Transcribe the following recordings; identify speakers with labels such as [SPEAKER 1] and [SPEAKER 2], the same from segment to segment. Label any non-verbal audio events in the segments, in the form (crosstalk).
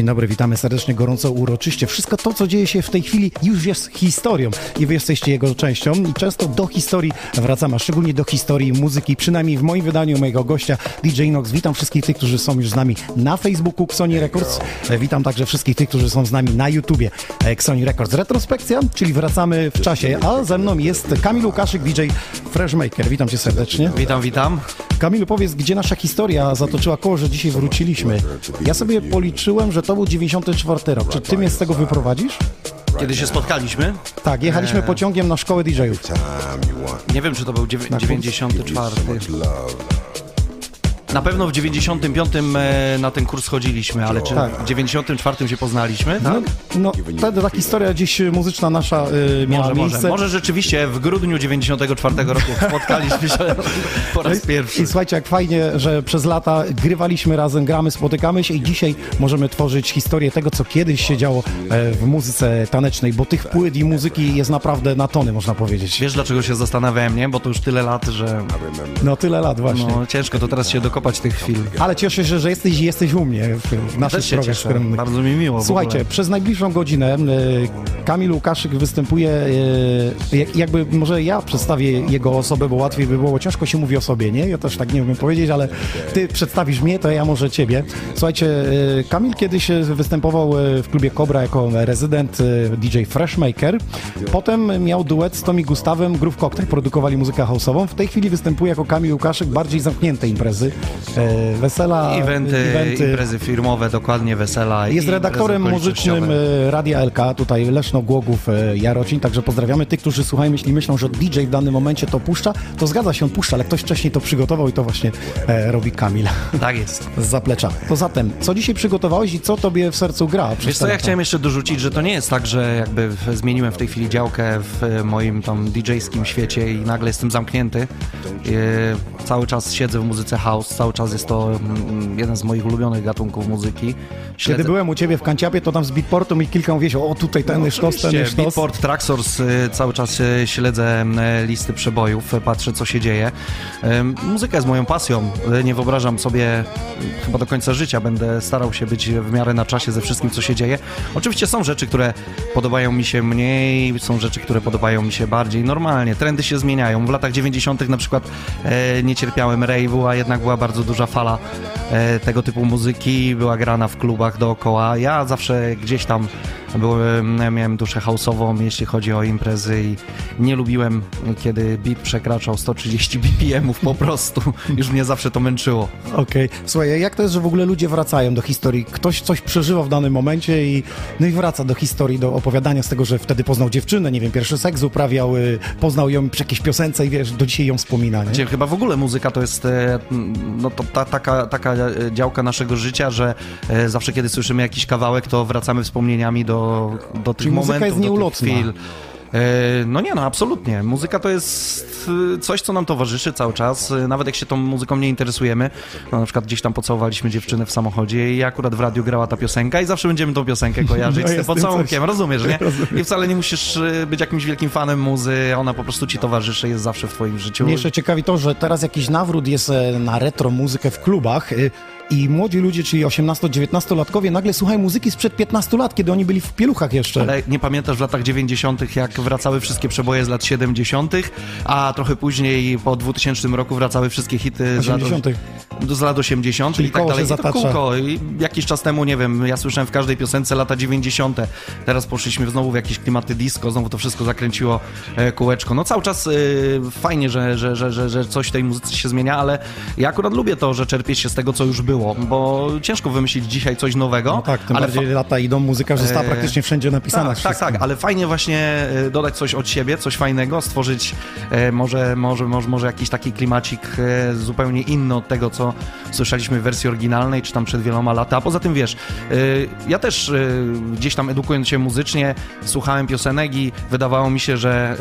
[SPEAKER 1] Dzień dobry, witamy serdecznie, gorąco, uroczyście. Wszystko to, co dzieje się w tej chwili, już jest historią i wy jesteście jego częścią i często do historii wracamy, a szczególnie do historii muzyki, przynajmniej w moim wydaniu mojego gościa DJ Nox. Witam wszystkich tych, którzy są już z nami na Facebooku Xoni Records. E, Witam także wszystkich tych, którzy są z nami na YouTubie e, Xoni Records. Retrospekcja, czyli wracamy w czasie, a ze mną jest Kamil Łukaszyk, DJ Freshmaker. Witam cię serdecznie.
[SPEAKER 2] Witam, witam.
[SPEAKER 1] Kamilu, powiedz, gdzie nasza historia zatoczyła koło, że dzisiaj wróciliśmy? Ja sobie policzyłem, że to był 94 rok. Czy ty mnie z tego wyprowadzisz?
[SPEAKER 2] Kiedy się spotkaliśmy?
[SPEAKER 1] Tak, jechaliśmy pociągiem na szkołę DJ-ów.
[SPEAKER 2] Nie wiem, czy to był dziewię- 94. Na pewno w 95 e, na ten kurs chodziliśmy, ale czy
[SPEAKER 1] Tak.
[SPEAKER 2] w 94 się poznaliśmy? Tak?
[SPEAKER 1] No, wtedy ta historia dziś muzyczna nasza y, miała
[SPEAKER 2] Może,
[SPEAKER 1] miejsce.
[SPEAKER 2] może, może rzeczywiście w grudniu 94 roku spotkaliśmy się (laughs) po raz pierwszy.
[SPEAKER 1] I słuchajcie, jak fajnie, że przez lata grywaliśmy razem, gramy, spotykamy się i dzisiaj możemy tworzyć historię tego, co kiedyś się działo e, w muzyce tanecznej, bo tych płyt i muzyki jest naprawdę na tony, można powiedzieć.
[SPEAKER 2] Wiesz dlaczego się zastanawiałem, nie? Bo to już tyle lat, że
[SPEAKER 1] No tyle lat właśnie.
[SPEAKER 2] no, ciężko to teraz się dokopać tych chwil.
[SPEAKER 1] Ale cieszę się, że jesteś, jesteś u mnie w, w naszych drogach.
[SPEAKER 2] Bardzo mi miło.
[SPEAKER 1] Słuchajcie, przez najbliższą godzinę e, Kamil Łukaszyk występuje, e, jak- jakby może ja przedstawię jego osobę, bo łatwiej by było, ciężko się mówi o sobie, nie? Ja też tak nie umiem powiedzieć, ale ty przedstawisz mnie, to ja może ciebie. Słuchajcie, e, Kamil kiedyś występował w klubie Cobra jako rezydent DJ Freshmaker. Potem miał duet z Tommy Gustawem, Groove Cocktail, produkowali muzykę house'ową. W tej chwili występuje jako Kamil Łukaszyk bardziej zamknięte imprezy, wesela,
[SPEAKER 2] Eventy, imprezy firmowe, dokładnie wesela. i
[SPEAKER 1] jest redaktorem muzycznym e, Radia LK, tutaj Leszno Głogów e, Jarocin, także pozdrawiamy tych, którzy słuchają, jeśli myślą, że DJ w danym momencie to puszcza, to zgadza się, on puszcza, ale ktoś wcześniej to przygotował i to właśnie e, robi Kamil (laughs)
[SPEAKER 2] Tak jest.
[SPEAKER 1] z zaplecza. To zatem, co dzisiaj przygotowałeś i co tobie w sercu gra?
[SPEAKER 2] Wiesz co, ja chciałem jeszcze dorzucić, że to nie jest tak, że jakby zmieniłem w tej chwili działkę w e, moim tam DJ-skim świecie i nagle jestem zamknięty. E, cały czas siedzę w muzyce house, cały czas jest to mm, jeden z moich ulubionych gatunków muzyki.
[SPEAKER 1] Kiedy byłem u ciebie w Kanciapie, to tam z Beatportu mi kilka mówiłeś, o tutaj ten jest sztos, ten sztos.
[SPEAKER 2] Beatport, Traxors, y, cały czas y, śledzę y, listy przebojów, y, patrzę co się dzieje. Muzyka jest moją pasją, Y, nie wyobrażam sobie, chyba do końca życia będę starał się być w miarę na czasie ze wszystkim co się dzieje. Oczywiście są rzeczy, które podobają mi się mniej, są rzeczy, które podobają mi się bardziej. Normalnie, trendy się zmieniają. W latach 90 na przykład e, nie cierpiałem rave'u, a jednak była bardzo duża fala e, tego typu muzyki, była grana w klubach dookoła. Ja zawsze gdzieś tam byłem, miałem duszę house'ową, jeśli chodzi o imprezy i nie lubiłem, kiedy beat przekraczał 130 BPM-ów po prostu. Już mnie zawsze to męczyło.
[SPEAKER 1] Okej. Słuchaj, jak to jest, że w ogóle ludzie wracają do historii? Ktoś coś przeżywa w danym momencie i, no i wraca do historii, do opowiadania z tego, że wtedy poznał dziewczynę, nie wiem, pierwszy seks uprawiał, y, poznał ją przy jakiejś piosence i wiesz, do dzisiaj ją wspomina, nie?
[SPEAKER 2] Gdzie chyba w ogóle muzyka to jest e, no, to, ta, taka, taka e, działka naszego życia, że e, zawsze kiedy słyszymy jakiś kawałek, to wracamy wspomnieniami do, do tych
[SPEAKER 1] Czyli muzyka
[SPEAKER 2] momentów,
[SPEAKER 1] jest
[SPEAKER 2] do tych
[SPEAKER 1] nieulotna.
[SPEAKER 2] chwil. E, No nie, no absolutnie. Muzyka to jest e, coś, co nam towarzyszy cały czas. E, Nawet jak się tą muzyką nie interesujemy, no na przykład gdzieś tam pocałowaliśmy dziewczynę w samochodzie i akurat w radiu grała ta piosenka i zawsze będziemy tą piosenkę kojarzyć (laughs)
[SPEAKER 1] No
[SPEAKER 2] z tym pocałunkiem, rozumiesz, nie? (laughs)
[SPEAKER 1] Rozumiem.
[SPEAKER 2] I wcale nie musisz być jakimś wielkim fanem muzy, ona po prostu ci towarzyszy, jest zawsze w twoim życiu.
[SPEAKER 1] Mnie jeszcze ciekawi to, że teraz jakiś nawrót jest na retro muzykę w klubach. I młodzi ludzie, czyli 18-19-latkowie, nagle słuchają muzyki sprzed 15 lat, kiedy oni byli w pieluchach jeszcze.
[SPEAKER 2] Ale nie pamiętasz w latach 90., jak wracały wszystkie przeboje z lat 70., a trochę później po 2000 roku wracały wszystkie hity z lat,
[SPEAKER 1] 80..
[SPEAKER 2] z lat 80.
[SPEAKER 1] Czyli
[SPEAKER 2] i tak dalej.
[SPEAKER 1] się
[SPEAKER 2] I to kółko. I jakiś czas temu, nie wiem, ja słyszałem w każdej piosence lata 90. Teraz poszliśmy znowu w jakieś klimaty disco, znowu to wszystko zakręciło e, kółeczko. No cały czas e, fajnie, że, że, że, że, że coś w tej muzyce się zmienia, ale ja akurat lubię to, że czerpie się z tego, co już było, bo ciężko wymyślić dzisiaj coś nowego.
[SPEAKER 1] No tak, tym
[SPEAKER 2] ale
[SPEAKER 1] bardziej lata idą, muzyka została
[SPEAKER 2] E,
[SPEAKER 1] praktycznie wszędzie napisana.
[SPEAKER 2] tak, tak, tak, ale fajnie właśnie e, dodać coś od siebie, coś fajnego, stworzyć e, może, może, może, może jakiś taki klimacik zupełnie inny od tego, co słyszeliśmy w wersji oryginalnej, czy tam przed wieloma laty. A poza tym wiesz, ja też gdzieś tam edukując się muzycznie, słuchałem piosenek i wydawało mi się, że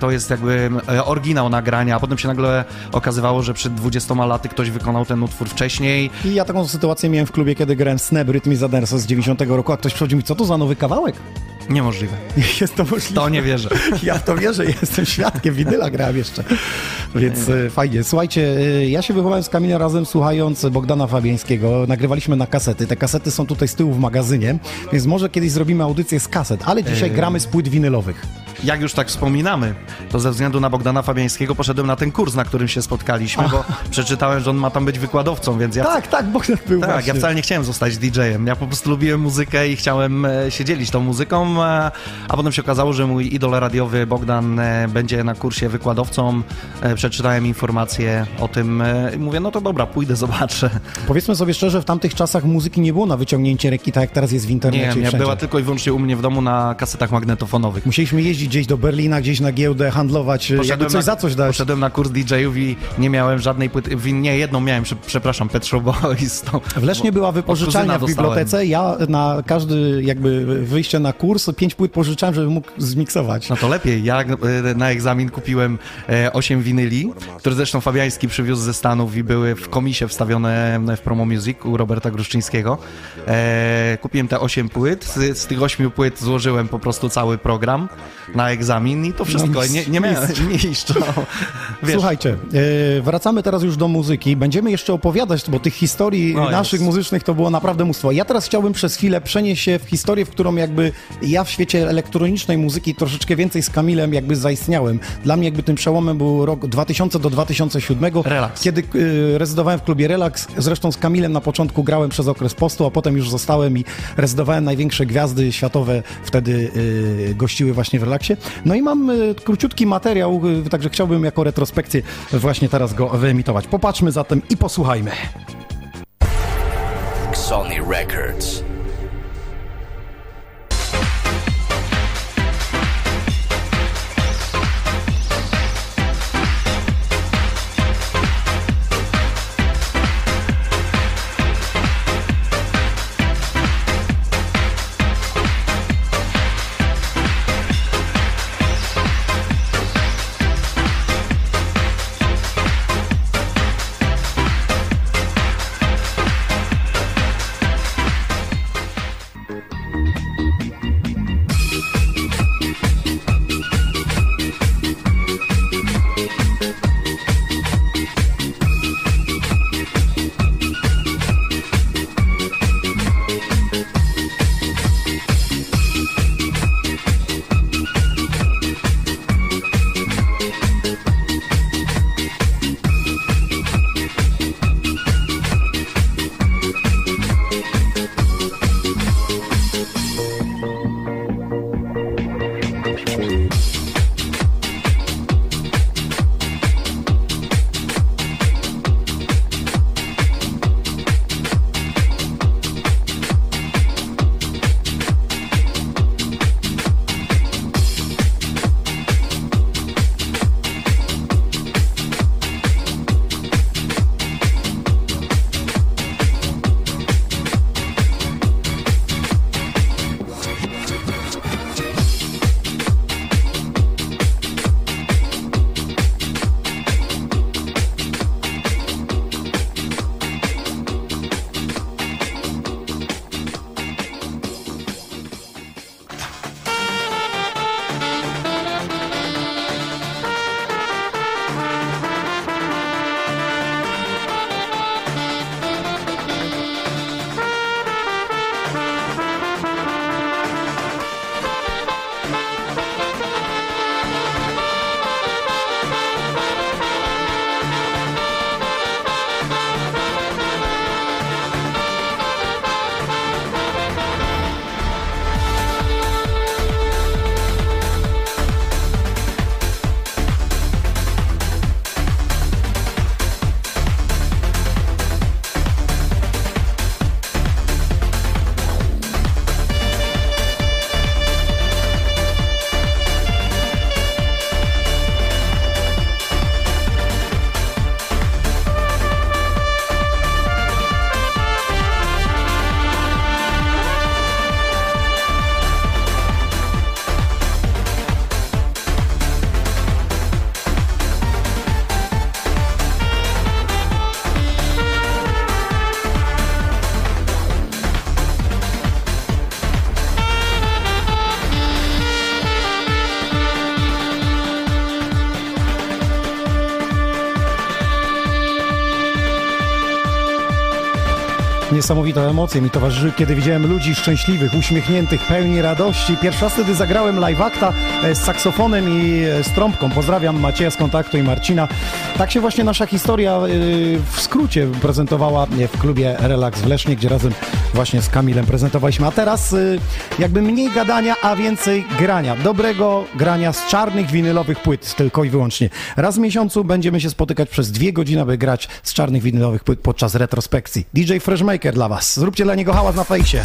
[SPEAKER 2] to jest jakby oryginał nagrania, a potem się nagle okazywało, że przed 20 laty ktoś wykonał ten utwór wcześniej.
[SPEAKER 1] I ja taką sytuację miałem w klubie, kiedy grałem Snap Rytm i Zaderso z 90 roku, a ktoś przychodził mi, co to za nowy kawałek?
[SPEAKER 2] Niemożliwe. (laughs)
[SPEAKER 1] Jest to możliwe.
[SPEAKER 2] To nie wierzę. (laughs)
[SPEAKER 1] Ja to wierzę, jestem świadkiem, winyla grałem jeszcze. Więc e, fajnie. Słuchajcie, e, ja się wychowałem z Kamilem razem słuchając Bogdana Fabiańskiego. Nagrywaliśmy na kasety. Te kasety są tutaj z tyłu w magazynie, więc może kiedyś zrobimy audycję z kaset, ale dzisiaj gramy z płyt winylowych.
[SPEAKER 2] Jak już tak wspominamy, to ze względu na Bogdana Fabiańskiego poszedłem na ten kurs, na którym się spotkaliśmy, bo (laughs) przeczytałem, że on ma tam być wykładowcą, więc ja...
[SPEAKER 1] Tak, tak, Bogdan był
[SPEAKER 2] Tak,
[SPEAKER 1] właśnie.
[SPEAKER 2] ja wcale nie chciałem zostać DJ-em. Ja po prostu lubiłem muzykę i chciałem e, się dzielić tą muzyką, a, a potem się okazało, że mój idol radiowy Bogdan e, będzie na kursie wykładowcą. E, przeczytałem informacje o tym e, i mówię, no to dobra, pójdę, (laughs) zobaczę.
[SPEAKER 1] Powiedzmy sobie szczerze, w tamtych czasach muzyki nie było na wyciągnięcie ręki, tak jak teraz jest w internecie
[SPEAKER 2] Nie, nie była tylko i wyłącznie u mnie w domu na kasetach magnetofonowych.
[SPEAKER 1] Musieliśmy jeździć gdzieś do Berlina, gdzieś na giełdę, handlować, jakby coś
[SPEAKER 2] na,
[SPEAKER 1] za coś dać.
[SPEAKER 2] Poszedłem na kurs DJ-ów i nie miałem żadnej płyty. Nie, jedną miałem, prze- przepraszam, Pet Shop Boys.
[SPEAKER 1] W Lesznie była wypożyczalnia w bibliotece. Ja na każdy jakby wyjście na kurs pięć płyt pożyczałem, żeby mógł zmiksować.
[SPEAKER 2] No to lepiej. Ja e, na egzamin kupiłem e, 8 winyli, które zresztą Fabiański przywiózł ze Stanów i były w komisie wstawione w Promo Music u Roberta Gruszczyńskiego. E, kupiłem te 8 płyt. Z, z tych 8 płyt złożyłem po prostu cały program na egzamin i to wszystko. (laughs)
[SPEAKER 1] No,
[SPEAKER 2] nie, nie miałem mistrz. No,
[SPEAKER 1] Słuchajcie, e, wracamy teraz już do muzyki. Będziemy jeszcze opowiadać, bo tych historii
[SPEAKER 2] No
[SPEAKER 1] naszych muzycznych to było naprawdę mnóstwo. Ja teraz chciałbym przez chwilę przenieść się w historię, w którą jakby ja w świecie elektronicznej muzyki troszeczkę więcej z Kamilem jakby zaistniałem. Dla mnie jakby tym przełomem był rok 2000 do 2007,
[SPEAKER 2] Relaks.
[SPEAKER 1] kiedy e, rezydowałem w klubie Relax. Zresztą z Kamilem na początku grałem przez okres postu, a potem już zostałem i rezydowałem największe gwiazdy światowe wtedy e, gościły właśnie w Relaksie. No i mam e, króciutki materiał, e, także chciałbym jako retrospekcję właśnie teraz go wyemitować. Popatrzmy zatem i posłuchajmy.
[SPEAKER 3] Sony Records.
[SPEAKER 1] Niesamowite emocje mi towarzyszyły, kiedy widziałem ludzi szczęśliwych, uśmiechniętych, pełni radości. Pierwszy raz wtedy zagrałem live acta e, z saksofonem i e, z trąbką. Pozdrawiam Macieja z Kontaktu i Marcina. Tak się właśnie nasza historia e, w skrócie prezentowała w klubie Relax w Lesznie, gdzie razem właśnie z Kamilem prezentowaliśmy. A teraz e, jakby mniej gadania, a więcej grania. Dobrego grania z czarnych winylowych płyt tylko i wyłącznie. Raz w miesiącu będziemy się spotykać przez dwie godziny, aby grać z czarnych winylowych płyt podczas retrospekcji. DJ Freshmaker dla Was. Zróbcie dla niego hałas na fejsie.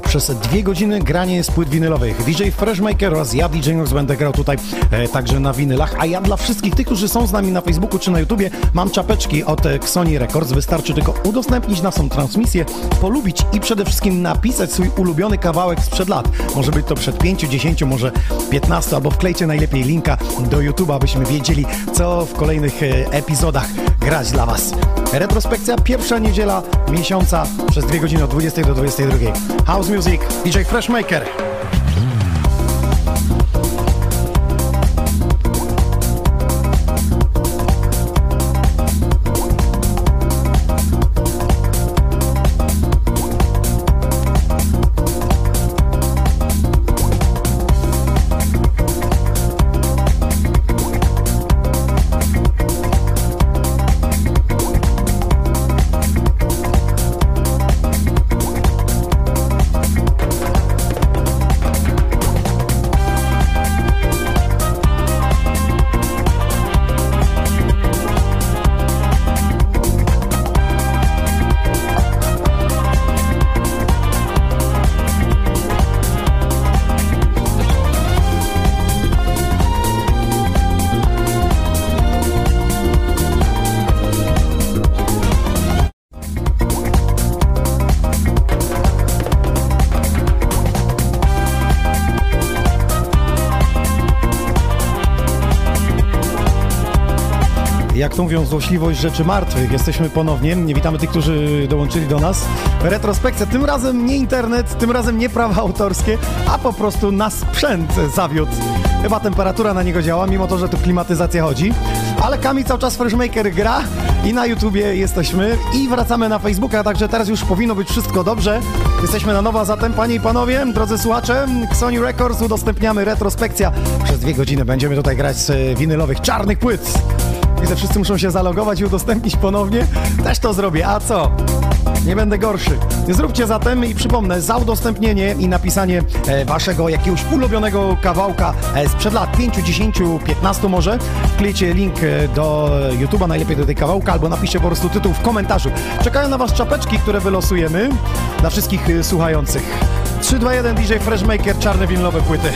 [SPEAKER 1] Przez dwie godziny granie z płyt winylowych. DJ Freshmaker oraz ja, DJ Nox, będę grał tutaj e, także na winylach. A ja dla wszystkich tych, którzy są z nami na Facebooku czy na YouTubie, mam czapeczki od e, Sony Records. Wystarczy tylko udostępnić naszą transmisję, polubić i przede wszystkim napisać swój ulubiony kawałek sprzed lat. Może być to przed 5, 10, może 15, albo wklejcie najlepiej linka do YouTube'a, abyśmy wiedzieli, co w kolejnych e, epizodach grać dla Was. Retrospekcja pierwsza niedziela miesiąca przez dwie godziny od 20 do 22. House Music, DJ Freshmaker. Mówią, złośliwość rzeczy martwych. Jesteśmy ponownie. Nie witamy tych, którzy dołączyli do nas. Retrospekcja. Tym razem nie internet, tym razem nie prawa autorskie, a po prostu na sprzęt zawiódł. Chyba temperatura na niego działa, mimo to, że tu klimatyzacja chodzi. Ale Kamil cały czas Freshmaker gra i na YouTubie jesteśmy i wracamy na Facebooka, także teraz już powinno być wszystko dobrze. Jesteśmy na nowo, zatem panie i panowie, drodzy słuchacze, Sony Records udostępniamy retrospekcja. Przez dwie godziny będziemy tutaj grać z winylowych czarnych płyt. Widzę, wszyscy muszą się zalogować i udostępnić ponownie. Też to zrobię, a co? Nie będę gorszy. Zróbcie zatem i przypomnę, za udostępnienie i napisanie e, waszego jakiegoś ulubionego kawałka e, sprzed lat 5, 10, 15 może, wklejcie link e, do YouTube'a, najlepiej do tej kawałka, albo napiszcie po prostu tytuł w komentarzu. Czekają na was czapeczki, które wylosujemy dla wszystkich słuchających. 3, 2, 1 DJ Freshmaker, czarne winylowe płyty.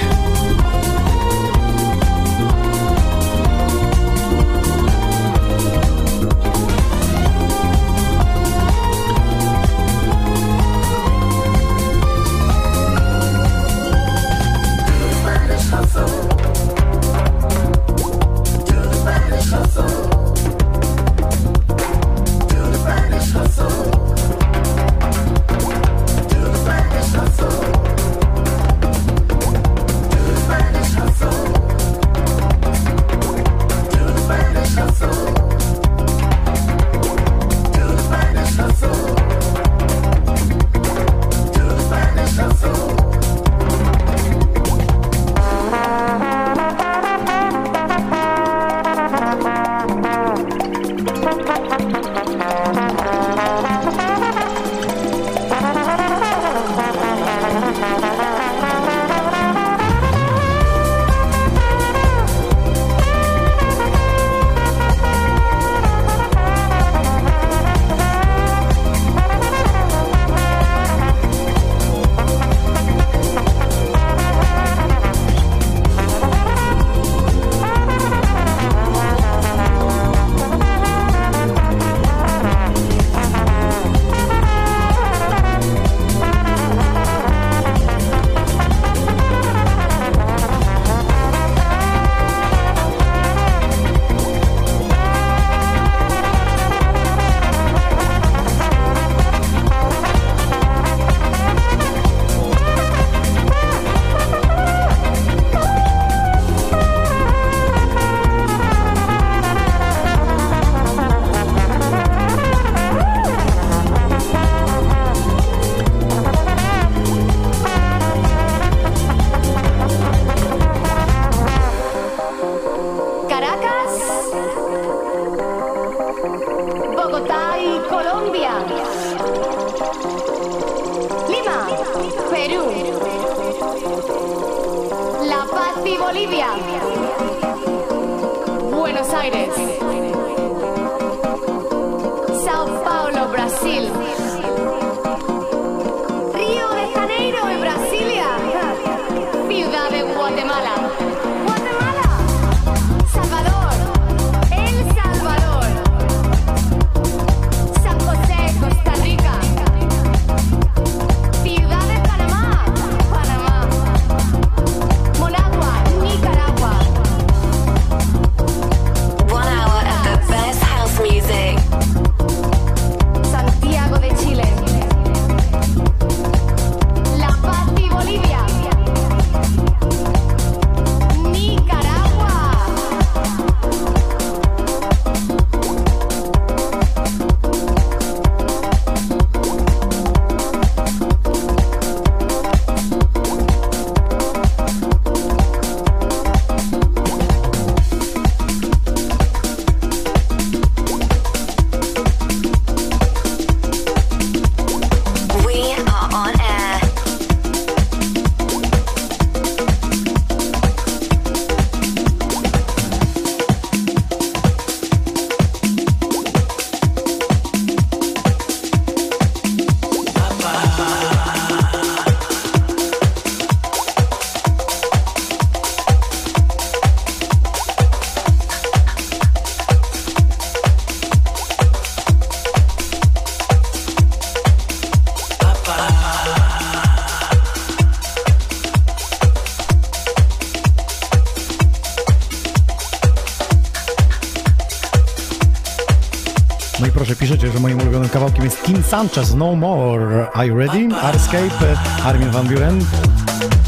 [SPEAKER 4] Tim Sanchez, No More, Are You Ready? Arscape, Armin Van Buren.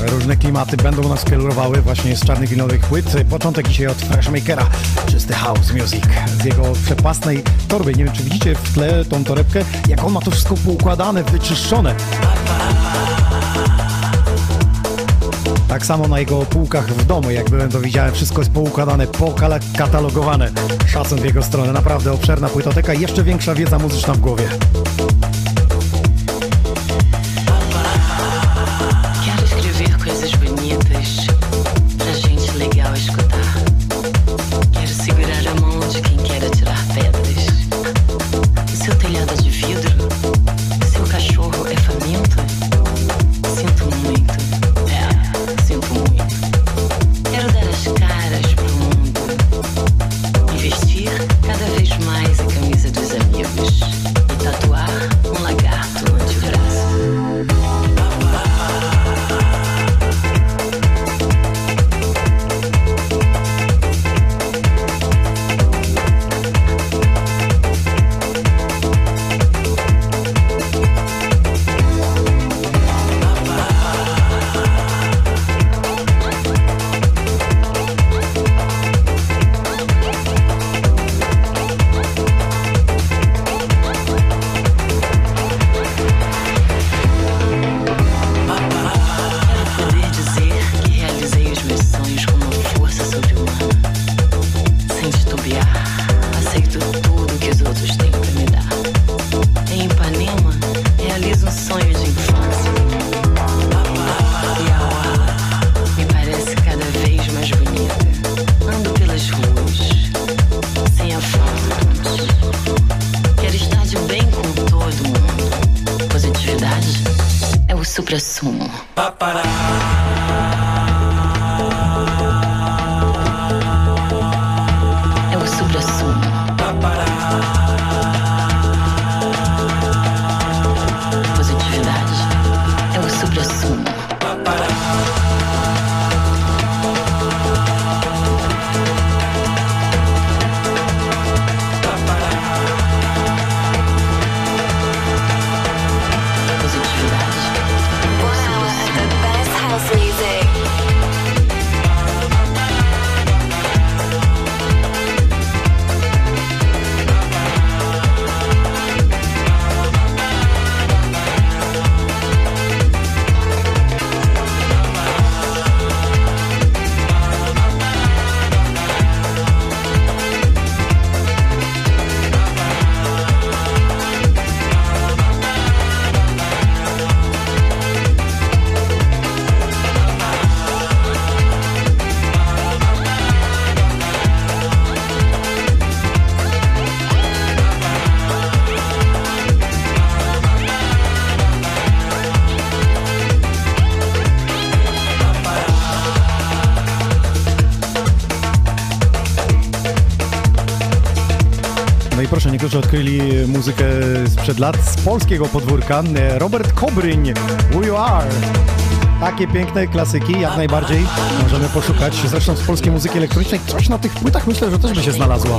[SPEAKER 4] Różne klimaty będą nas kierowały właśnie z czarnych winowych płyt. Początek dzisiaj od Freshmakera, czysty house music z jego przepasnej torby. Nie wiem, czy widzicie w tle tą torebkę, jak on ma to wszystko poukładane, wyczyszczone. Tak samo na jego półkach w domu, jak byłem, to widziałem, wszystko jest poukładane, pokatalogowane. Szacun w jego stronę, naprawdę obszerna płytoteka i jeszcze większa wiedza muzyczna w głowie.
[SPEAKER 1] Niektórzy odkryli muzykę sprzed lat z polskiego podwórka. Robert Kobryń, Who You Are. Takie piękne klasyki, jak najbardziej możemy poszukać. Zresztą z polskiej muzyki elektronicznej coś na tych płytach myślę, że też by się znalazło.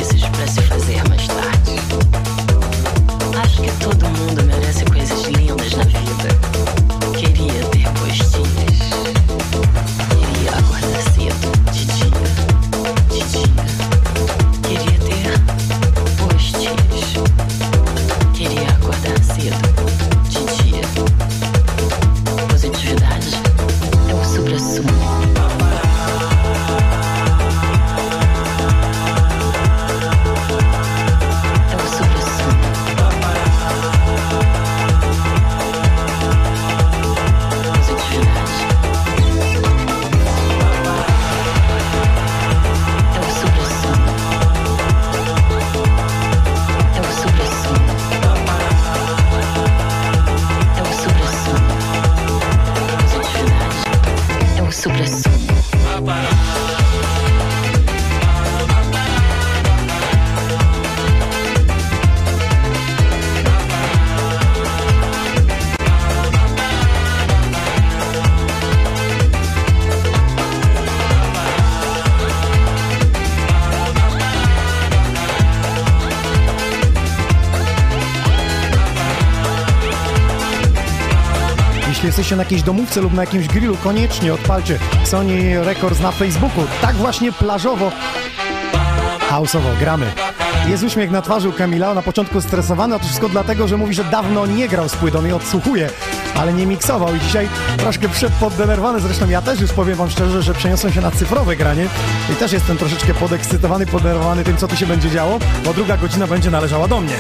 [SPEAKER 1] Jesteście na jakiejś domówce lub na jakimś grillu, koniecznie odpalcie Sony Records na Facebooku. Tak właśnie plażowo, houseowo gramy. Jest uśmiech na twarzy u Kamila, na początku stresowany, a to wszystko dlatego, że mówi, że dawno nie grał z płytą i odsłuchuje, ale nie miksował i dzisiaj troszkę poddenerwowany, zresztą ja też już powiem wam szczerze, że przeniosłem się na cyfrowe granie i też jestem troszeczkę podekscytowany, poddenerwowany tym, co tu się będzie działo, bo druga godzina będzie należała do mnie.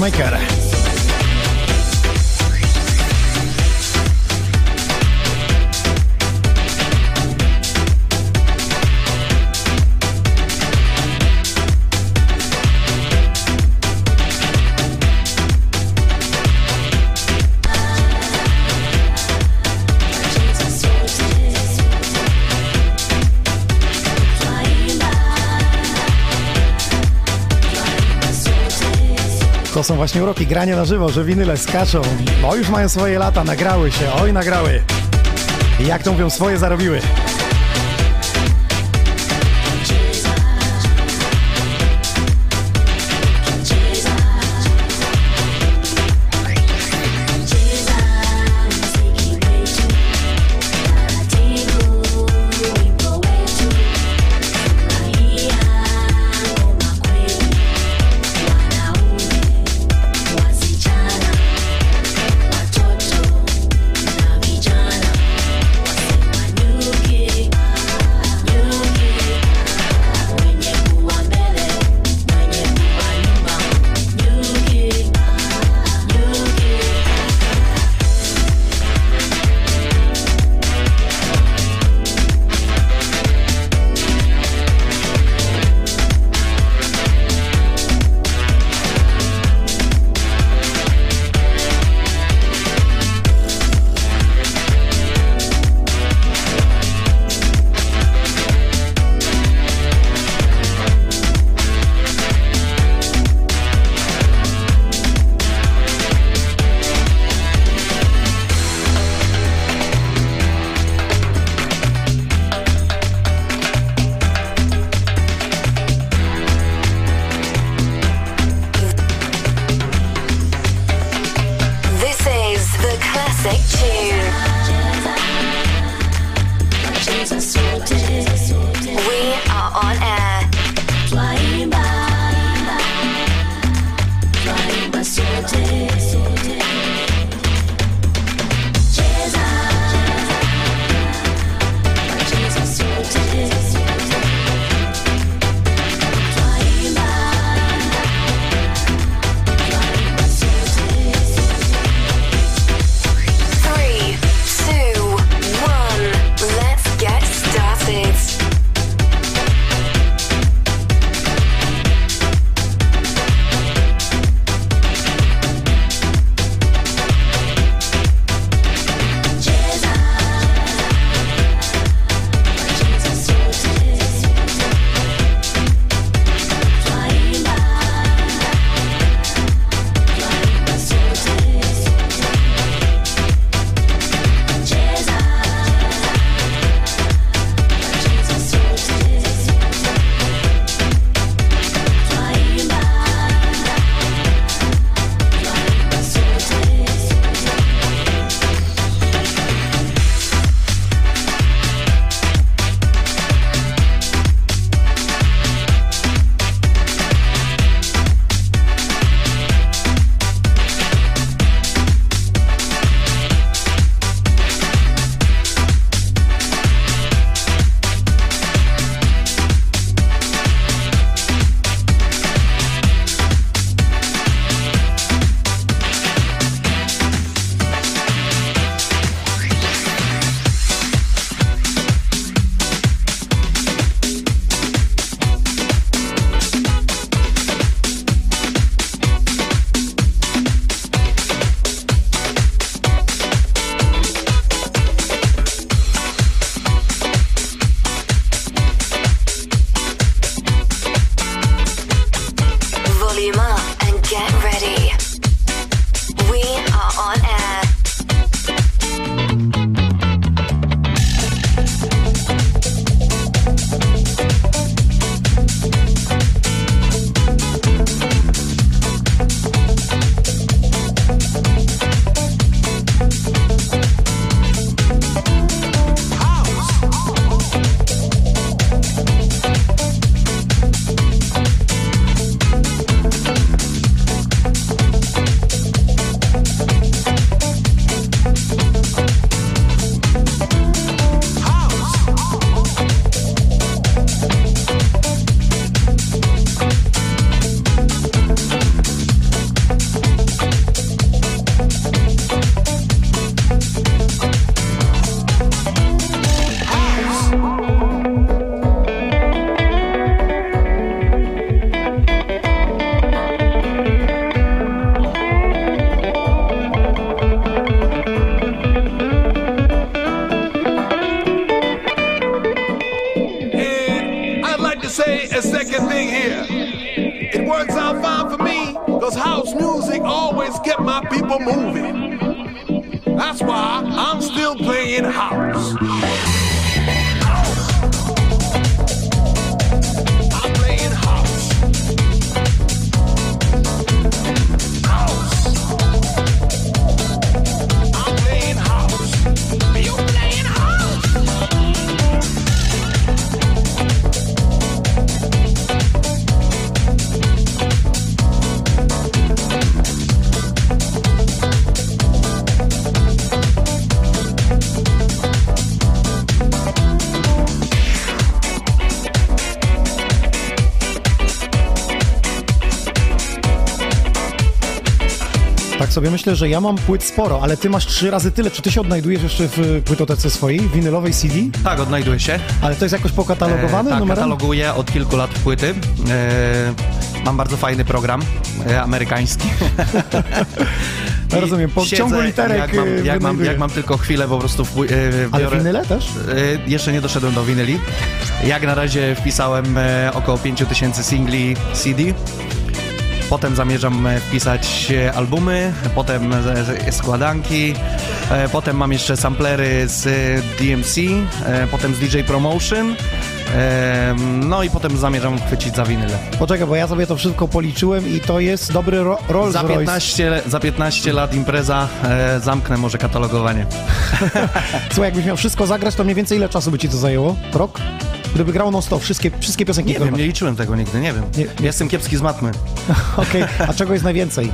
[SPEAKER 1] DJ właśnie uroki grania na żywo, że winyle skaczą. O, już mają swoje lata, nagrały się, oj nagrały. Jak to mówią, swoje zarobiły. Tak sobie myślę, że ja mam płyt sporo, ale ty masz trzy razy tyle. Czy ty się odnajdujesz jeszcze w płytotece swojej, winylowej CD?
[SPEAKER 2] Tak, odnajduję się.
[SPEAKER 1] Ale to jest jakoś pokatalogowane
[SPEAKER 2] E, tak,
[SPEAKER 1] numerem?
[SPEAKER 2] kataloguję od kilku lat płyty. E, mam bardzo fajny program e, amerykański.
[SPEAKER 1] Ja (laughs) rozumiem, po
[SPEAKER 2] Siedzę,
[SPEAKER 1] ciągu literek
[SPEAKER 2] jak mam,
[SPEAKER 1] y,
[SPEAKER 2] jak, mam, jak mam tylko chwilę po prostu w, e,
[SPEAKER 1] Ale
[SPEAKER 2] biorę-
[SPEAKER 1] winyle też?
[SPEAKER 2] E, Jeszcze nie doszedłem do winyli. Jak na razie wpisałem e, około 5000 singli CD. Potem zamierzam e, wpisać e, albumy, potem e, składanki, potem mam jeszcze samplery z DMC, potem z DJ Promotion, no i potem zamierzam chwycić za winyle.
[SPEAKER 1] Poczekaj, bo ja sobie to wszystko policzyłem i to jest dobry ro Rolls
[SPEAKER 2] Za
[SPEAKER 1] Royce.
[SPEAKER 2] 15, za 15 lat impreza, e, zamknę może katalogowanie. (laughs)
[SPEAKER 1] Słuchaj, jakbyś miał wszystko zagrać, to mniej więcej ile czasu by ci to zajęło? Rok? Gdyby grał non stop, wszystkie, wszystkie piosenki
[SPEAKER 2] Nie wiem, nie liczyłem tego nigdy, nie wiem.
[SPEAKER 1] Nie-
[SPEAKER 2] Ja Jestem kiepski z matmy. (laughs)
[SPEAKER 1] Okej, a czego jest najwięcej?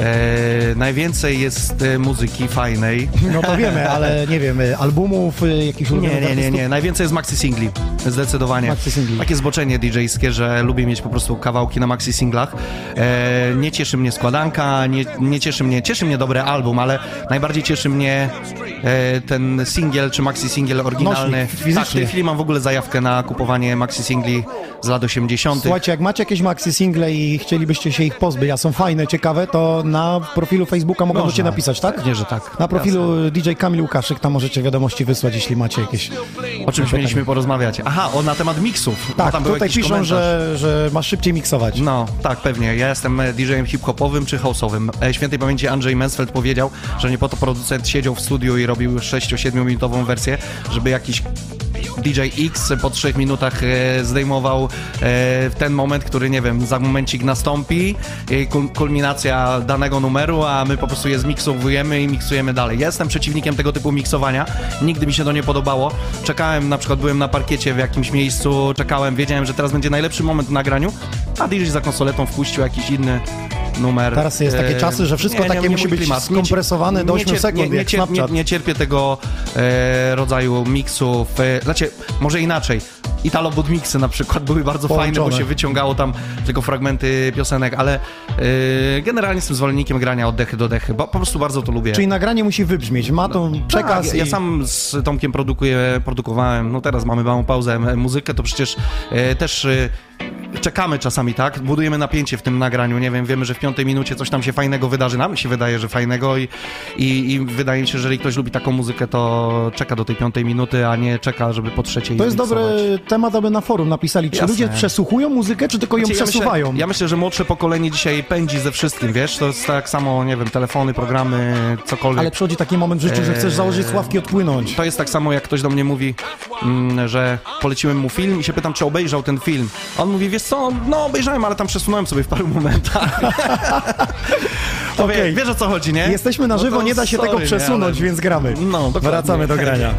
[SPEAKER 2] E, najwięcej jest e, muzyki fajnej.
[SPEAKER 1] No to wiemy, (laughs) ale nie wiem, y, albumów, y, jakichś
[SPEAKER 2] Nie, nie, nie,
[SPEAKER 1] artystów?
[SPEAKER 2] nie. Najwięcej jest maxi singli. Zdecydowanie.
[SPEAKER 1] Maxi singli.
[SPEAKER 2] Takie zboczenie DJ-skie, że lubię mieć po prostu kawałki na maxi singlach. E, nie cieszy mnie składanka, nie, nie cieszy mnie, cieszy mnie dobry album, ale najbardziej cieszy mnie e, ten singiel czy maxi singiel oryginalny.
[SPEAKER 1] Nośnik, fizycznie.
[SPEAKER 2] tak, w tej chwili mam w ogóle zajawkę na kupowanie maxi singli z lat 80.
[SPEAKER 1] Słuchajcie, jak macie jakieś maxi single i chcielibyście się ich pozbyć, a są fajne, ciekawe, to na profilu Facebooka mogą ciebie napisać, tak?
[SPEAKER 2] Pewnie, że tak.
[SPEAKER 1] Na profilu DJ Kamil Łukaszyk, tam możecie wiadomości wysłać, jeśli macie jakieś...
[SPEAKER 2] O czymś mieliśmy porozmawiać. Aha, o na temat miksów.
[SPEAKER 1] Tak,
[SPEAKER 2] tam
[SPEAKER 1] tutaj piszą,
[SPEAKER 2] komentarz.
[SPEAKER 1] że, że masz szybciej miksować.
[SPEAKER 2] No, tak, pewnie. Ja jestem DJ-em hip-hopowym czy house'owym. E, Świętej pamięci Andrzej Mansfeld powiedział, że nie po to producent siedział w studiu i robił 6-7 minutową wersję, żeby jakiś DJ X po 3 minutach e, zdejmował e, ten moment, który, nie wiem, za momencik nastąpi, e, kul- kulminacja danego numeru, a my po prostu je zmiksowujemy i miksujemy dalej. Ja jestem przeciwnikiem tego typu miksowania. Nigdy mi się to nie podobało. Czekałem, na przykład byłem na parkiecie w jakimś miejscu, czekałem, wiedziałem, że teraz będzie najlepszy moment w nagraniu, a DJ za konsoletą wpuścił jakiś inny numer.
[SPEAKER 1] Teraz jest takie
[SPEAKER 2] E,
[SPEAKER 1] czasy, że wszystko takie
[SPEAKER 2] mój
[SPEAKER 1] musi być
[SPEAKER 2] klimat. Nie
[SPEAKER 1] skompresowane do
[SPEAKER 2] nie
[SPEAKER 1] 8
[SPEAKER 2] cier-
[SPEAKER 1] sekund,
[SPEAKER 2] nie, nie, cier- nie, nie cierpię tego e, rodzaju miksów. E, znaczy, może inaczej. Italo Budmixy na przykład były bardzo fajne, bo
[SPEAKER 1] Połączone.
[SPEAKER 2] się wyciągało tam tylko fragmenty piosenek, ale e, generalnie jestem zwolennikiem grania od dechy do dechy, bo po prostu bardzo to lubię.
[SPEAKER 1] Czyli nagranie musi wybrzmieć, ma tą przekaz
[SPEAKER 2] tak, ja
[SPEAKER 1] i...
[SPEAKER 2] sam z Tomkiem produkuję, produkowałem, no teraz mamy małą pauzę, m- muzykę, to przecież e, też e, czekamy czasami, tak? Budujemy napięcie w tym nagraniu, nie wiem, wiemy, że w piątej minucie coś tam się fajnego wydarzy, nam się wydaje, że fajnego i, i, i wydaje mi się, że jeżeli ktoś lubi taką muzykę, to czeka do tej piątej minuty, a nie czeka, żeby po trzeciej
[SPEAKER 1] To jest dobry temat, aby na forum napisali, czy
[SPEAKER 2] Jasne.
[SPEAKER 1] ludzie przesłuchują muzykę, czy tylko ją
[SPEAKER 2] Znaczy, ja
[SPEAKER 1] przesuwają.
[SPEAKER 2] Myślę, ja myślę, że młodsze pokolenie dzisiaj pędzi ze wszystkim, wiesz? To jest tak samo, nie wiem, telefony, programy, cokolwiek.
[SPEAKER 1] Ale przychodzi taki moment w życiu, że chcesz
[SPEAKER 2] Eee,
[SPEAKER 1] założyć sławki, odpłynąć.
[SPEAKER 2] To jest tak samo, jak ktoś do mnie mówi, mm, że poleciłem mu film i się pytam, czy obejrzał ten film. On mówi, wiesz co, no obejrzałem, ale tam przesunąłem sobie w paru momentach. (laughs) to wie,
[SPEAKER 1] Okej.
[SPEAKER 2] wiesz o co chodzi, nie?
[SPEAKER 1] Jesteśmy na
[SPEAKER 2] No
[SPEAKER 1] żywo,
[SPEAKER 2] to
[SPEAKER 1] nie da się
[SPEAKER 2] sorry,
[SPEAKER 1] tego
[SPEAKER 2] nie,
[SPEAKER 1] przesunąć,
[SPEAKER 2] ale-
[SPEAKER 1] więc gramy.
[SPEAKER 2] No, dokładnie.
[SPEAKER 1] Wracamy do grania.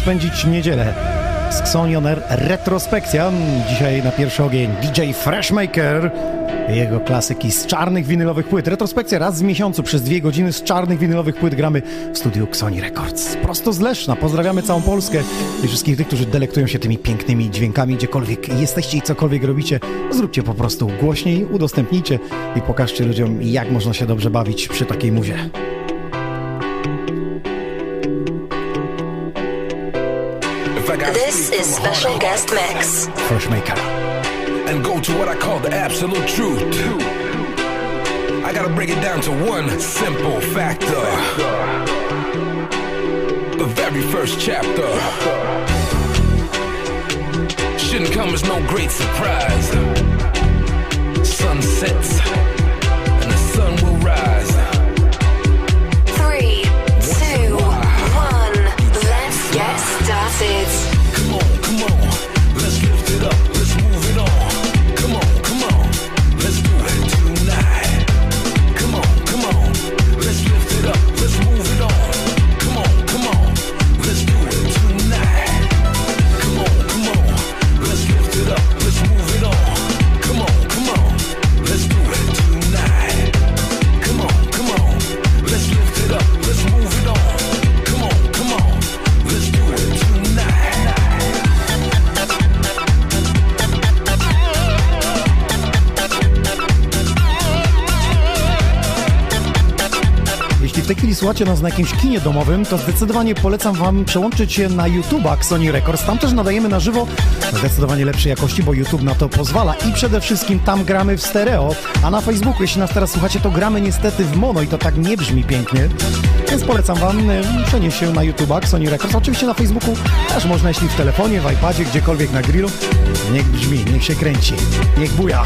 [SPEAKER 1] Spędzić niedzielę. Xonioner retrospekcja. Dzisiaj na pierwszy ogień DJ Freshmaker. Jego klasyki z czarnych winylowych płyt. Retrospekcja raz w miesiącu przez dwie godziny z czarnych winylowych płyt gramy w studiu Xoni Records. Prosto z Leszna. Pozdrawiamy całą Polskę i wszystkich tych, którzy delektują się tymi pięknymi dźwiękami, gdziekolwiek jesteście i cokolwiek robicie. Zróbcie po prostu głośniej, udostępnijcie i pokażcie ludziom, jak można się dobrze bawić przy takiej muzie.
[SPEAKER 5] Guest mix.
[SPEAKER 6] And go to what I call the absolute truth. I gotta break it down to one simple factor. The very first chapter shouldn't come as no great surprise. Sun
[SPEAKER 1] Słuchacie nas na jakimś kinie domowym, to zdecydowanie polecam Wam przełączyć się na YouTube'a Sony Records. Tam też nadajemy na żywo zdecydowanie lepszej jakości, bo YouTube na to pozwala i przede wszystkim tam gramy w stereo, a na Facebooku, jeśli nas teraz słuchacie, to gramy niestety w mono i to tak nie brzmi pięknie. Więc polecam Wam e, przenieść się na YouTube'a Sony Records. Oczywiście na Facebooku też można, jeśli w telefonie, w iPadzie, gdziekolwiek na grillu. Niech brzmi, niech się kręci, niech buja.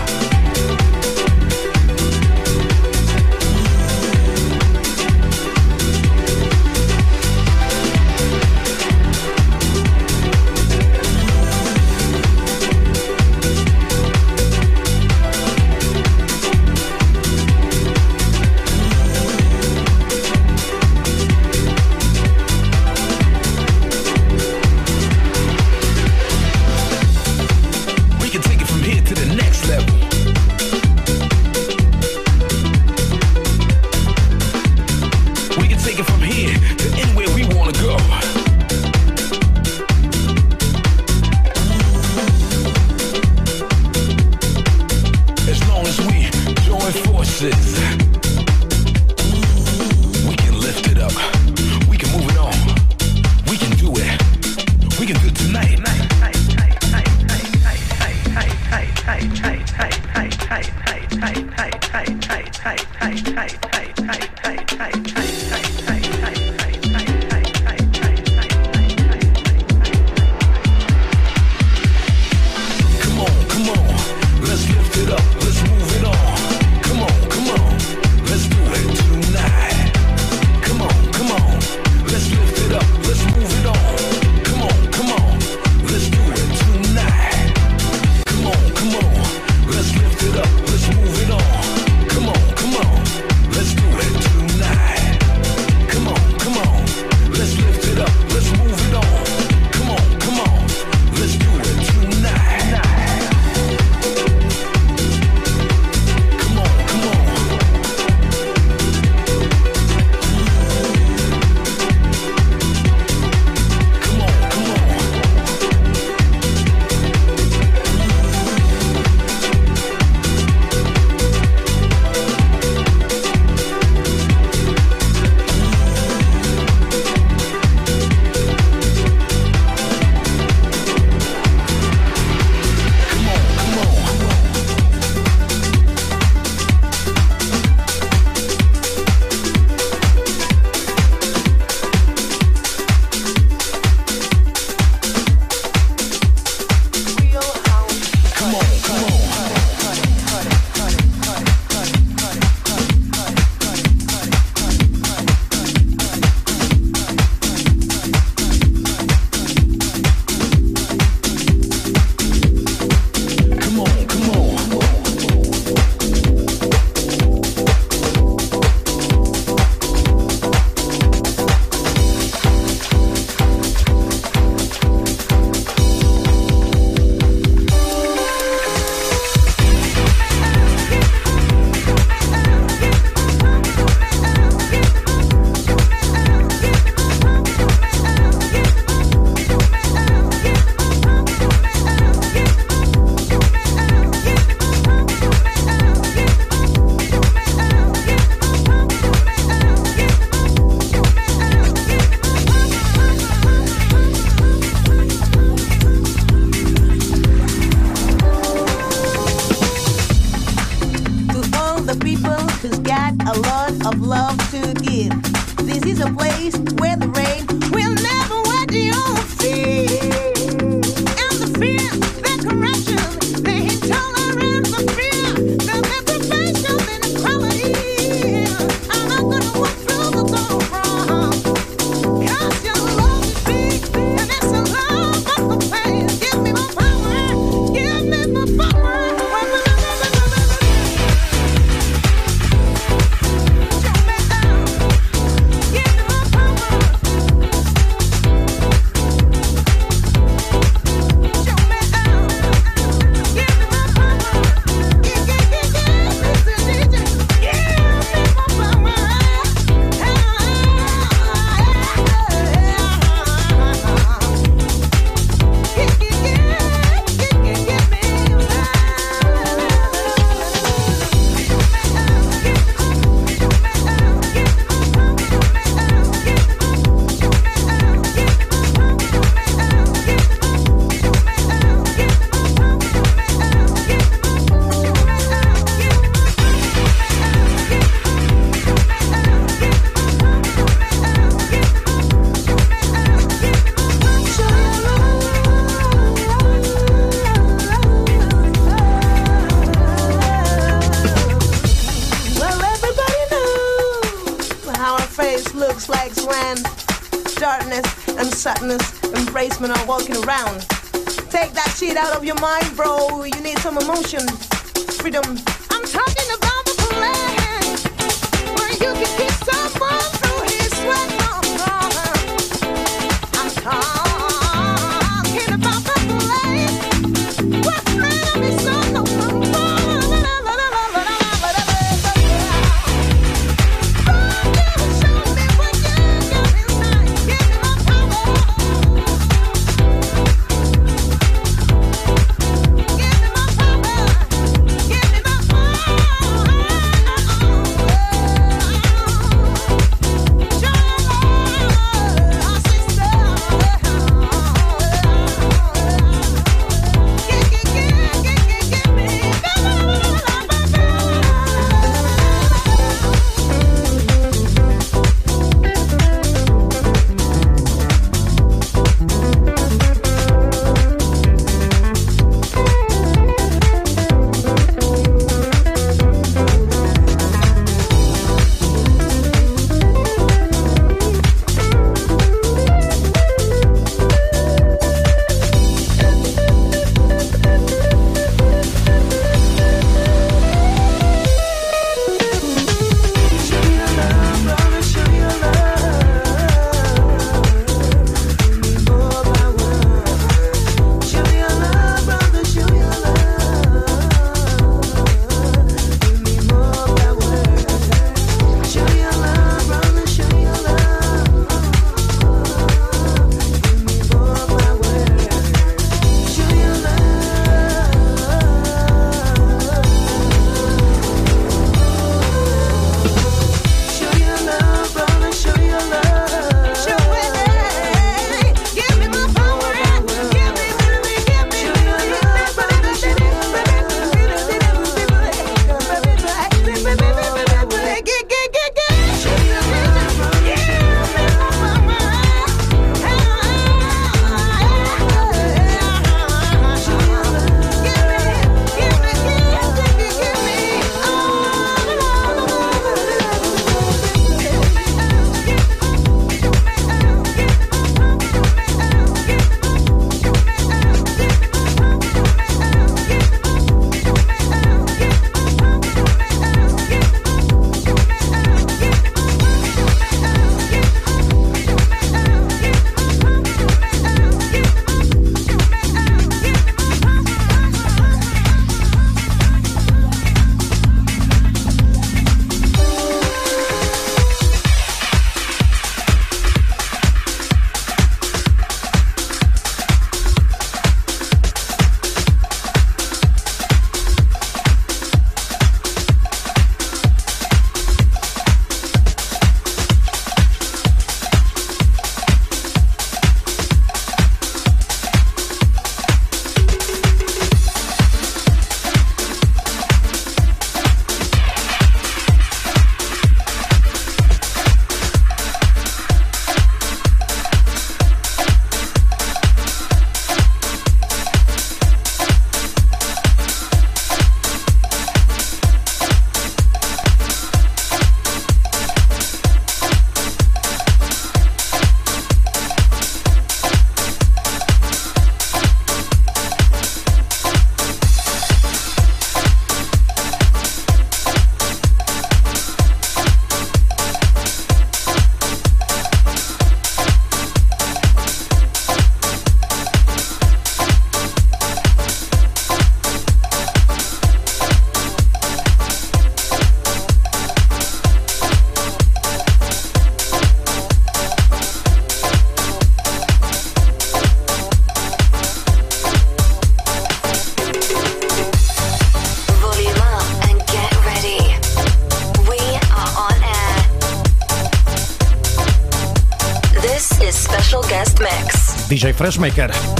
[SPEAKER 1] DJ Freshmaker.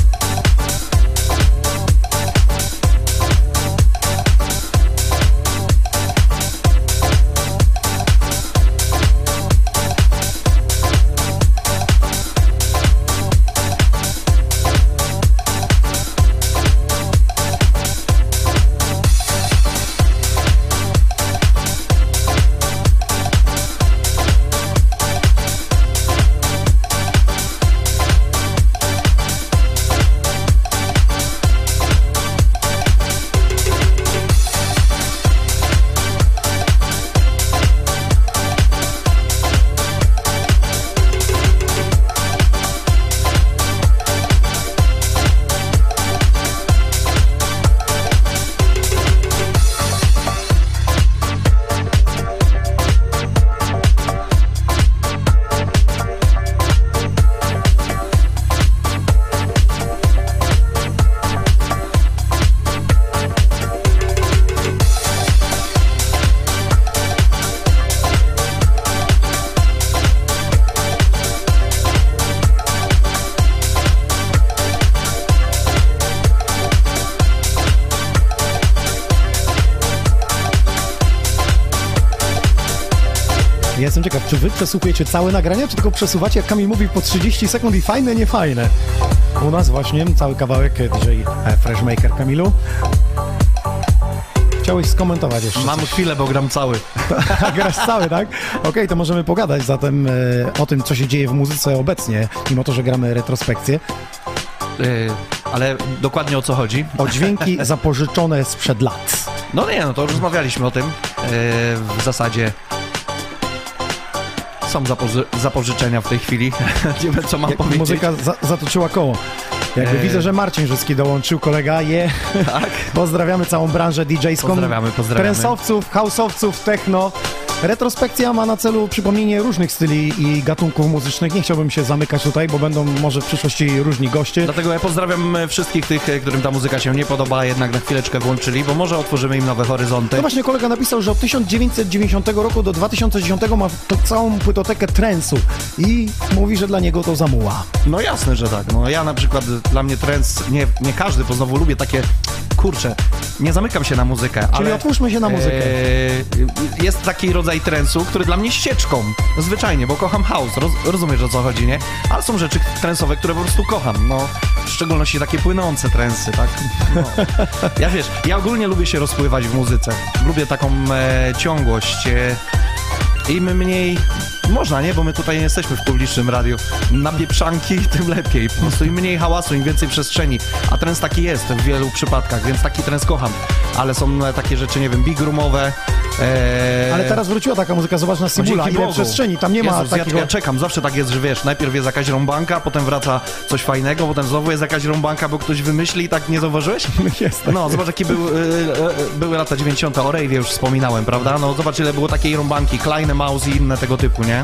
[SPEAKER 1] Czy wy przesłuchujecie całe nagrania, czy tylko przesuwacie, jak Kamil mówi, po 30 sekund i fajne, nie fajne? U nas właśnie cały kawałek DJ e, Freshmaker Kamilu. Chciałeś skomentować jeszcze
[SPEAKER 2] Mam
[SPEAKER 1] coś?
[SPEAKER 2] chwilę, bo gram cały. (laughs)
[SPEAKER 1] Grasz cały, tak? Okej, to możemy pogadać zatem e, o tym, co się dzieje w muzyce obecnie, mimo to, że gramy retrospekcję.
[SPEAKER 2] Yy, ale dokładnie o co chodzi?
[SPEAKER 1] O dźwięki (laughs) zapożyczone sprzed lat.
[SPEAKER 2] No nie, no to rozmawialiśmy o tym. Yy, w zasadzie są zapoży zapożyczenia w tej chwili. (laughs) nie wiem, co mam
[SPEAKER 1] Jak
[SPEAKER 2] powiedzieć.
[SPEAKER 1] muzyka za, zatoczyła koło. Jakby
[SPEAKER 2] E.
[SPEAKER 1] widzę, że Marcin Rzycki dołączył, kolega, je.
[SPEAKER 2] Tak? (laughs)
[SPEAKER 1] Pozdrawiamy całą branżę DJ-ską.
[SPEAKER 2] Pozdrawiamy, pozdrawiamy.
[SPEAKER 1] Trendsowców, house'owców, techno. Retrospekcja ma na celu przypomnienie różnych styli i gatunków muzycznych. Nie chciałbym się zamykać tutaj, bo będą może w przyszłości różni goście.
[SPEAKER 2] Dlatego ja pozdrawiam e, wszystkich tych, e, którym ta muzyka się nie podoba, a jednak na chwileczkę włączyli, bo może otworzymy im nowe horyzonty.
[SPEAKER 1] No właśnie kolega napisał, że od 1990 roku do 2010 ma całą płytotekę trensu i mówi, że dla niego to zamuła.
[SPEAKER 2] No jasne, że tak. No ja na przykład, dla mnie trends, nie, nie każdy, bo znowu lubię takie, kurczę, nie zamykam się na muzykę,
[SPEAKER 1] Czyli
[SPEAKER 2] ale...
[SPEAKER 1] otwórzmy się na muzykę.
[SPEAKER 2] e, jest taki rodzaj trensu, który dla mnie ścieczką, zwyczajnie, bo kocham house, roz, rozumiesz o co chodzi, nie? Ale są rzeczy trensowe, które po prostu kocham, no, w szczególności takie płynące trensy, tak? No. Ja wiesz, ja ogólnie lubię się rozpływać w muzyce, lubię taką e, ciągłość, e, im mniej można, nie? Bo my tutaj nie jesteśmy w publicznym radiu. Na pieprzanki (laughs) tym lepiej. Po prostu im mniej hałasu, im więcej przestrzeni. A trend taki jest w wielu przypadkach, więc taki trend kocham. Ale są e, takie rzeczy, nie wiem, big roomowe. E...
[SPEAKER 1] Ale teraz wróciła taka muzyka, zobacz na
[SPEAKER 2] no dzięki
[SPEAKER 1] ile
[SPEAKER 2] Bogu.
[SPEAKER 1] przestrzeni, tam nie ma
[SPEAKER 2] Jezus,
[SPEAKER 1] takiego...
[SPEAKER 2] ja, ja czekam, zawsze tak jest, że wiesz, najpierw jest jakaś rąbanka, potem wraca coś fajnego, potem znowu jest jakaś rąbanka, bo ktoś wymyśli i tak nie zauważyłeś? (laughs)
[SPEAKER 1] Jest tak.
[SPEAKER 2] No, zobacz jakie były, y, y, były lata 90. o Rave'ie już wspominałem, prawda? No zobacz ile było takiej rąbanki, Kleine Maus i inne tego typu, nie?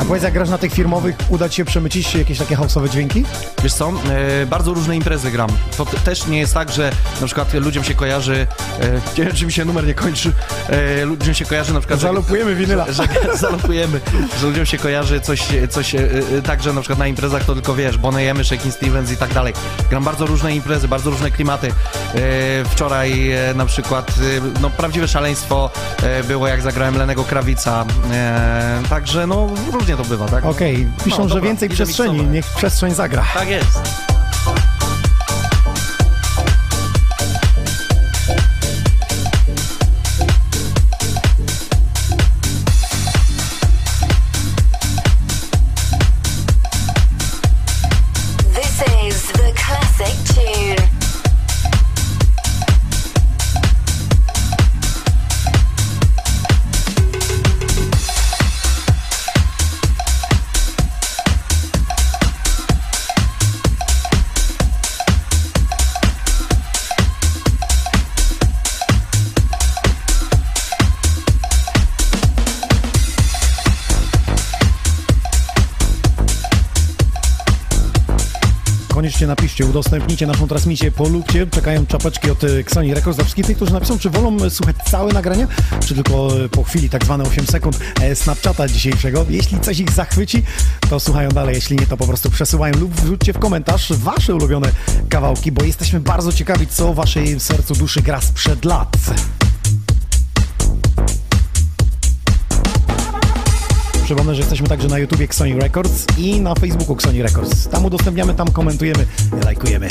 [SPEAKER 1] A powiedz, jak grasz na tych firmowych, uda ci się przemycić jakieś takie house'owe dźwięki?
[SPEAKER 2] Wiesz co, e, bardzo różne imprezy gram. To też nie jest tak, że na przykład ludziom się kojarzy, e, nie wiem czy mi się numer nie kończy, e, ludziom się kojarzy na przykład... że-
[SPEAKER 1] Zalopujemy winyla.
[SPEAKER 2] Że, że (laughs) zalopujemy, że ludziom się kojarzy coś, coś e, e, tak, że na przykład na imprezach to tylko wiesz, Bonejemy, Shaking Stevens i tak dalej. Gram bardzo różne imprezy, bardzo różne klimaty. E, wczoraj e, na przykład, no prawdziwe szaleństwo było jak zagrałem Lenego Krawica. Także no różnie to bywa, tak?
[SPEAKER 1] Okej, piszą,
[SPEAKER 2] No,
[SPEAKER 1] że
[SPEAKER 2] dobra,
[SPEAKER 1] więcej przestrzeni, niech przestrzeń zagra.
[SPEAKER 2] Tak jest.
[SPEAKER 1] Napiszcie, udostępnijcie naszą transmisję, polubcie, czekają czapeczki od e, Xoni Records. Dla wszystkich tych, którzy napiszą, czy wolą e, słuchać całe nagrania, czy tylko e, po chwili, tak zwane 8 sekund Snapchata dzisiejszego. Jeśli coś ich zachwyci, to słuchają dalej, jeśli nie, to po prostu przesyłają lub wrzućcie w komentarz wasze ulubione kawałki, bo jesteśmy bardzo ciekawi, co w waszej sercu duszy gra sprzed lat. Przypomnę, że jesteśmy także na YouTubie Xoni Records i na Facebooku Xoni Records. Tam udostępniamy, tam komentujemy, lajkujemy.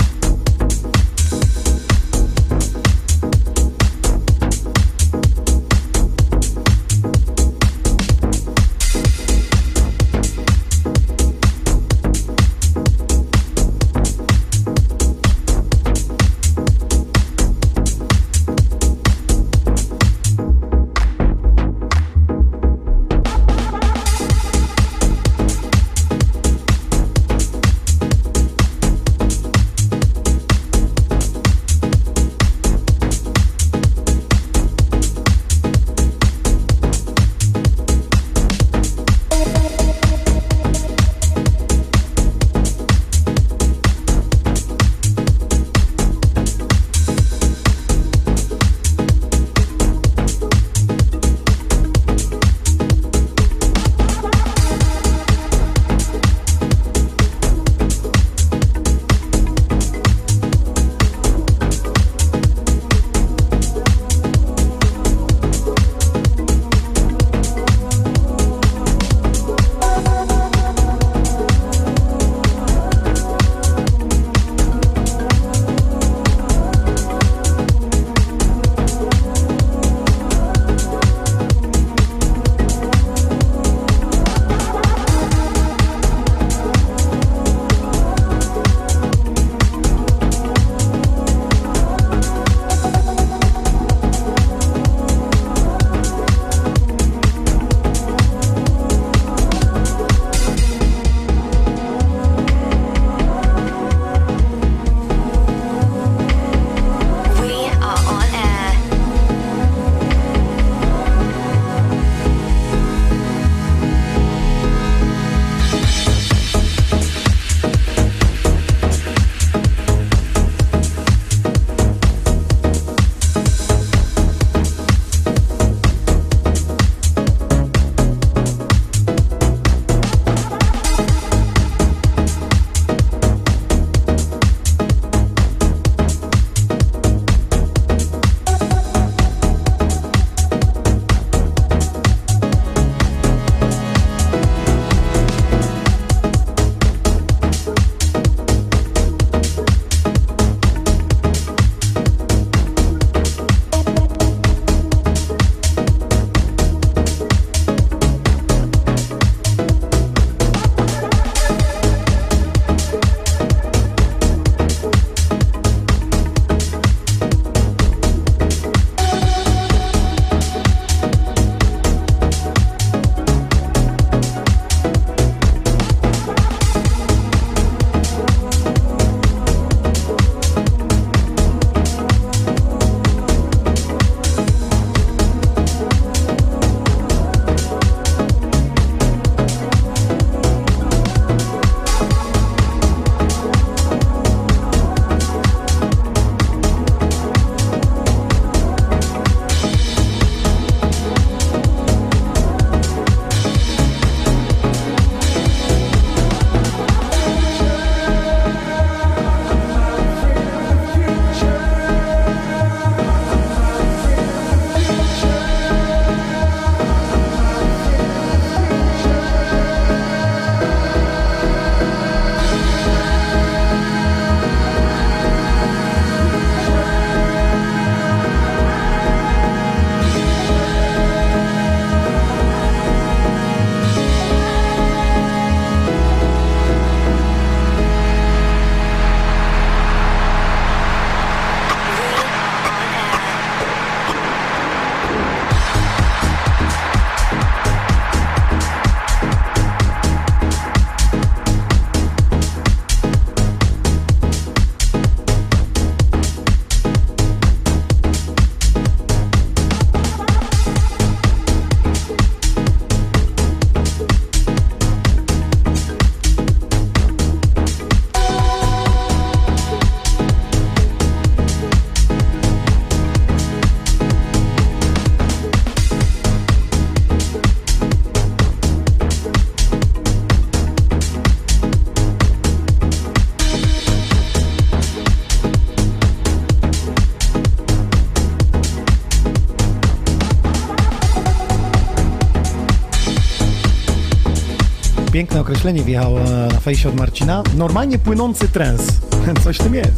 [SPEAKER 1] Określenie wjechało e, na fejsie od Marcina. Normalnie płynący trens. (laughs) Coś w tym jest.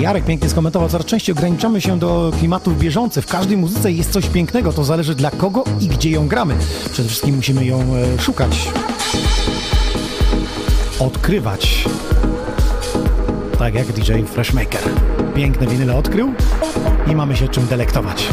[SPEAKER 1] Jarek pięknie skomentował, coraz częściej ograniczamy się do klimatów bieżących. W każdej muzyce jest coś pięknego, to zależy dla kogo i gdzie ją gramy. Przede wszystkim musimy ją e, szukać, odkrywać. Tak jak DJ Freshmaker. Piękne winyle odkrył i mamy się czym delektować.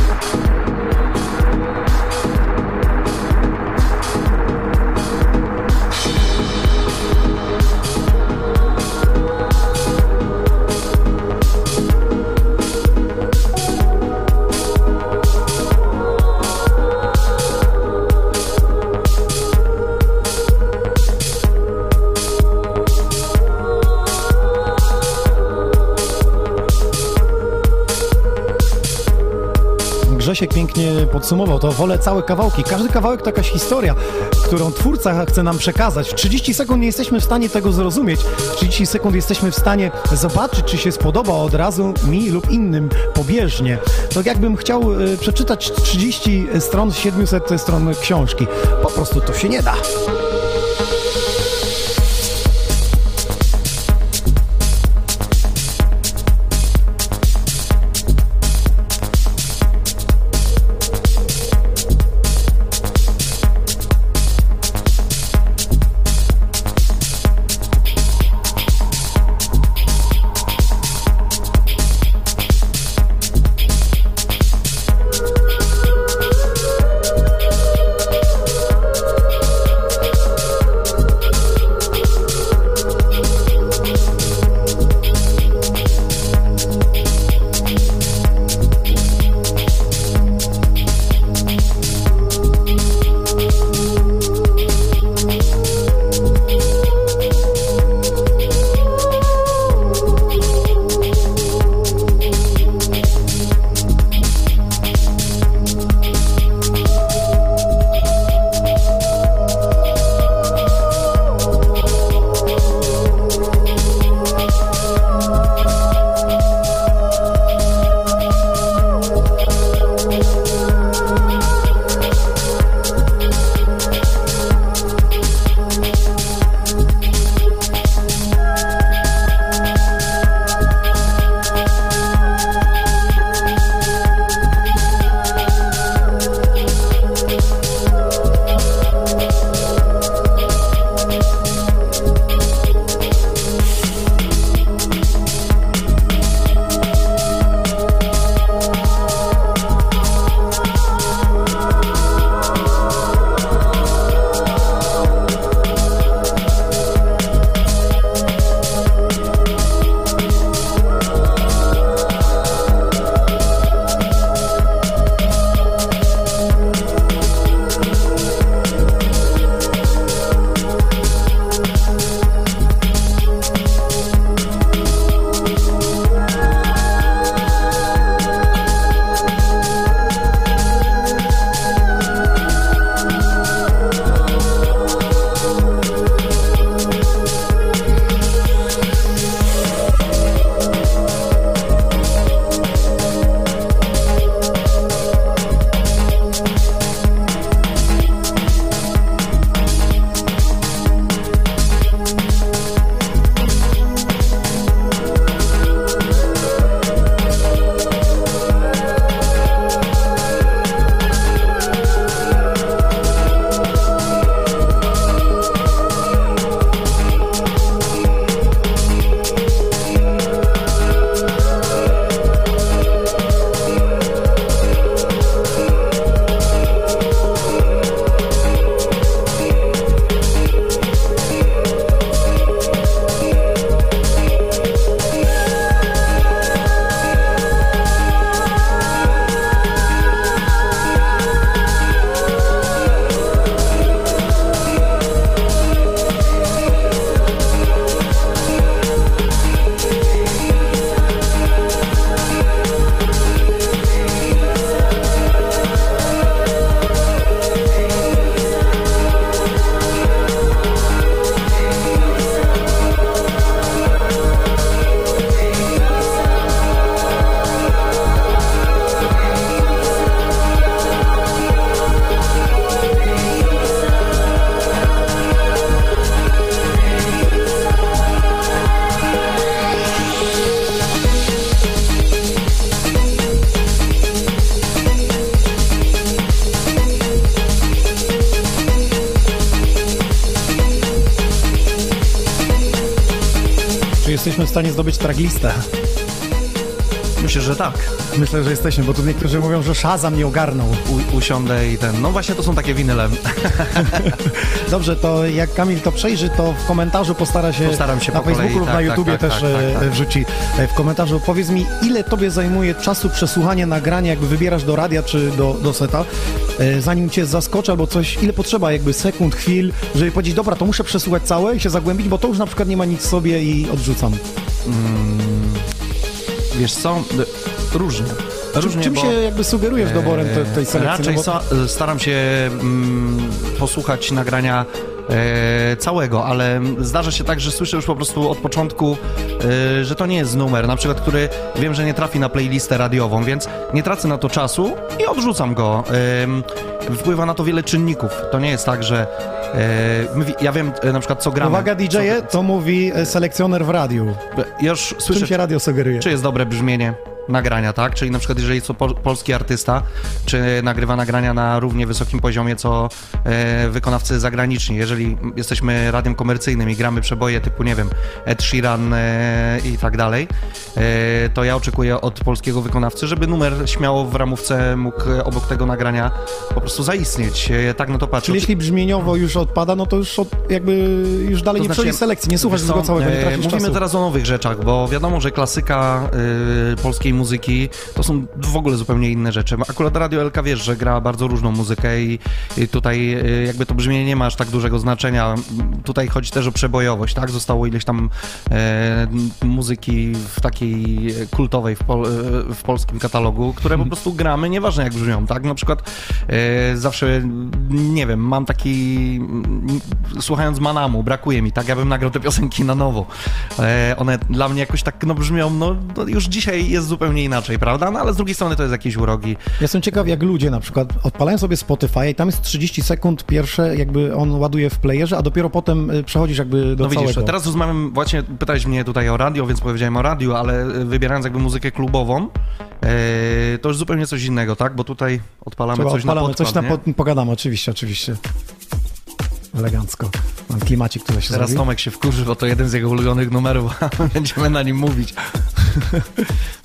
[SPEAKER 1] Grzesiek pięknie podsumował, to wolę całe kawałki. Każdy kawałek to jakaś historia, którą twórca chce nam przekazać. W 30 sekund nie jesteśmy w stanie tego zrozumieć. W 30 sekund jesteśmy w stanie zobaczyć, czy się spodoba od razu mi lub innym pobieżnie. To jakbym chciał y, przeczytać 30 stron z 700 stron książki. Po prostu to się nie da. Zdobyć tracklistę?
[SPEAKER 2] Myślę, że tak.
[SPEAKER 1] Myślę, że jesteśmy, bo tu niektórzy mówią, że Shazam nie ogarnął.
[SPEAKER 2] U, usiądę i ten. No właśnie to są takie winyle. (laughs)
[SPEAKER 1] Dobrze, to jak Kamil to przejrzy, to w komentarzu postara się,
[SPEAKER 2] Postaram się
[SPEAKER 1] na
[SPEAKER 2] po kolei,
[SPEAKER 1] Facebooku lub
[SPEAKER 2] tak,
[SPEAKER 1] na
[SPEAKER 2] tak,
[SPEAKER 1] YouTubie
[SPEAKER 2] tak,
[SPEAKER 1] też
[SPEAKER 2] tak,
[SPEAKER 1] e,
[SPEAKER 2] tak, tak.
[SPEAKER 1] wrzuci e, w komentarzu. Powiedz mi, ile tobie zajmuje czasu przesłuchania nagrania, jakby wybierasz do radia czy do, do seta, e, zanim cię zaskoczy albo coś, ile potrzeba jakby sekund, chwil, żeby powiedzieć, dobra, to muszę przesłuchać całe i się zagłębić, bo to już na przykład nie ma nic w sobie i odrzucam.
[SPEAKER 2] Wiesz co? Różnie. Różnie,
[SPEAKER 1] Czym się jakby sugerujesz doborem te, tej selekcji?
[SPEAKER 2] Raczej
[SPEAKER 1] No bo-
[SPEAKER 2] staram się mm, posłuchać nagrania e, całego, ale zdarza się tak, że słyszę już po prostu od początku, e, że to nie jest numer, na przykład, który wiem, że nie trafi na playlistę radiową, więc nie tracę na to czasu i odrzucam go. Wpływa na to wiele czynników. To nie jest tak, że my, ja wiem e, na przykład, co gramy.
[SPEAKER 1] Uwaga DJ-e, to mówi selekcjoner w radiu.
[SPEAKER 2] Ja już
[SPEAKER 1] Czym
[SPEAKER 2] słyszę,
[SPEAKER 1] się radio sugeruje?
[SPEAKER 2] czy jest dobre brzmienie nagrania, tak? Czyli na przykład jeżeli jest to pol- polski artysta, czy nagrywa nagrania na równie wysokim poziomie, co e, wykonawcy zagraniczni. Jeżeli jesteśmy radiem komercyjnym i gramy przeboje typu, nie wiem, Ed Sheeran e, i tak dalej, e, to ja oczekuję od polskiego wykonawcy, żeby numer śmiało w ramówce mógł e, obok tego nagrania po prostu zaistnieć. E, tak na to patrzę.
[SPEAKER 1] Czyli jeśli brzmieniowo już odpada, no to już od, jakby już dalej
[SPEAKER 2] To
[SPEAKER 1] nie
[SPEAKER 2] znaczy,
[SPEAKER 1] selekcji, nie słuchasz tego całego, nie
[SPEAKER 2] e,
[SPEAKER 1] tracisz
[SPEAKER 2] Mówimy
[SPEAKER 1] czasu.
[SPEAKER 2] teraz o nowych rzeczach, bo wiadomo, że klasyka polskiej muzyki to są w ogóle zupełnie inne rzeczy. Akurat Radio LK wiesz, że gra bardzo różną muzykę i, i tutaj y, jakby to brzmienie nie ma aż tak dużego znaczenia. Tutaj chodzi też o przebojowość, tak? Zostało ileś tam e, muzyki w takiej kultowej w, pol, e, w polskim katalogu, które po prostu gramy, nieważne jak brzmią, tak? Na przykład e, zawsze, nie wiem, mam taki, mm, słuchając Manamu, brakuje mi, tak? Ja bym nagrał te piosenki na nowo. E, one dla mnie jakoś tak, no brzmią, no, no już dzisiaj jest zupełnie inaczej, prawda? No ale z drugiej strony to jest jakieś urogi.
[SPEAKER 1] Ja Jestem ciekaw, jak ludzie na przykład odpalają sobie Spotify i tam jest 30 sekund pierwsze, jakby on ładuje w playerze, a dopiero potem y, przechodzisz jakby do
[SPEAKER 2] No widzisz,
[SPEAKER 1] całego.
[SPEAKER 2] teraz rozmawiam, właśnie pytałeś mnie tutaj o radio, więc powiedziałem o radio, ale e, wybierając jakby muzykę klubową, e, to już zupełnie coś innego, tak? Bo tutaj odpalamy
[SPEAKER 1] Trzeba
[SPEAKER 2] coś
[SPEAKER 1] odpalamy
[SPEAKER 2] na podkład,
[SPEAKER 1] coś na pod, pogadamy, oczywiście, oczywiście. Elegancko. Mam klimacik, który się
[SPEAKER 2] Teraz
[SPEAKER 1] zrobił.
[SPEAKER 2] Tomek się wkurzy, bo to jeden z jego ulubionych numerów, a (laughs) będziemy na nim mówić. (laughs)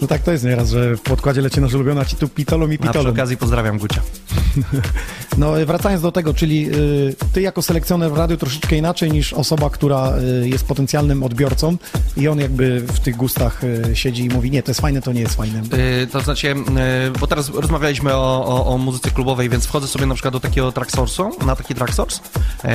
[SPEAKER 1] No tak to jest nieraz, że w podkładzie leci nasz ulubiony, a ci tu pitolą i
[SPEAKER 2] A przy
[SPEAKER 1] pitolą.
[SPEAKER 2] okazji pozdrawiam Gucia. (laughs)
[SPEAKER 1] No wracając do tego, czyli y, ty jako selekcjoner w radiu troszeczkę inaczej niż osoba, która y, jest potencjalnym odbiorcą i on jakby w tych gustach y, siedzi i mówi, nie, to jest fajne, to nie jest fajne.
[SPEAKER 2] Yy, to znaczy, yy, bo teraz rozmawialiśmy o, o, o muzyce klubowej, więc wchodzę sobie na przykład do takiego tracksource'u, na taki tracksource yy,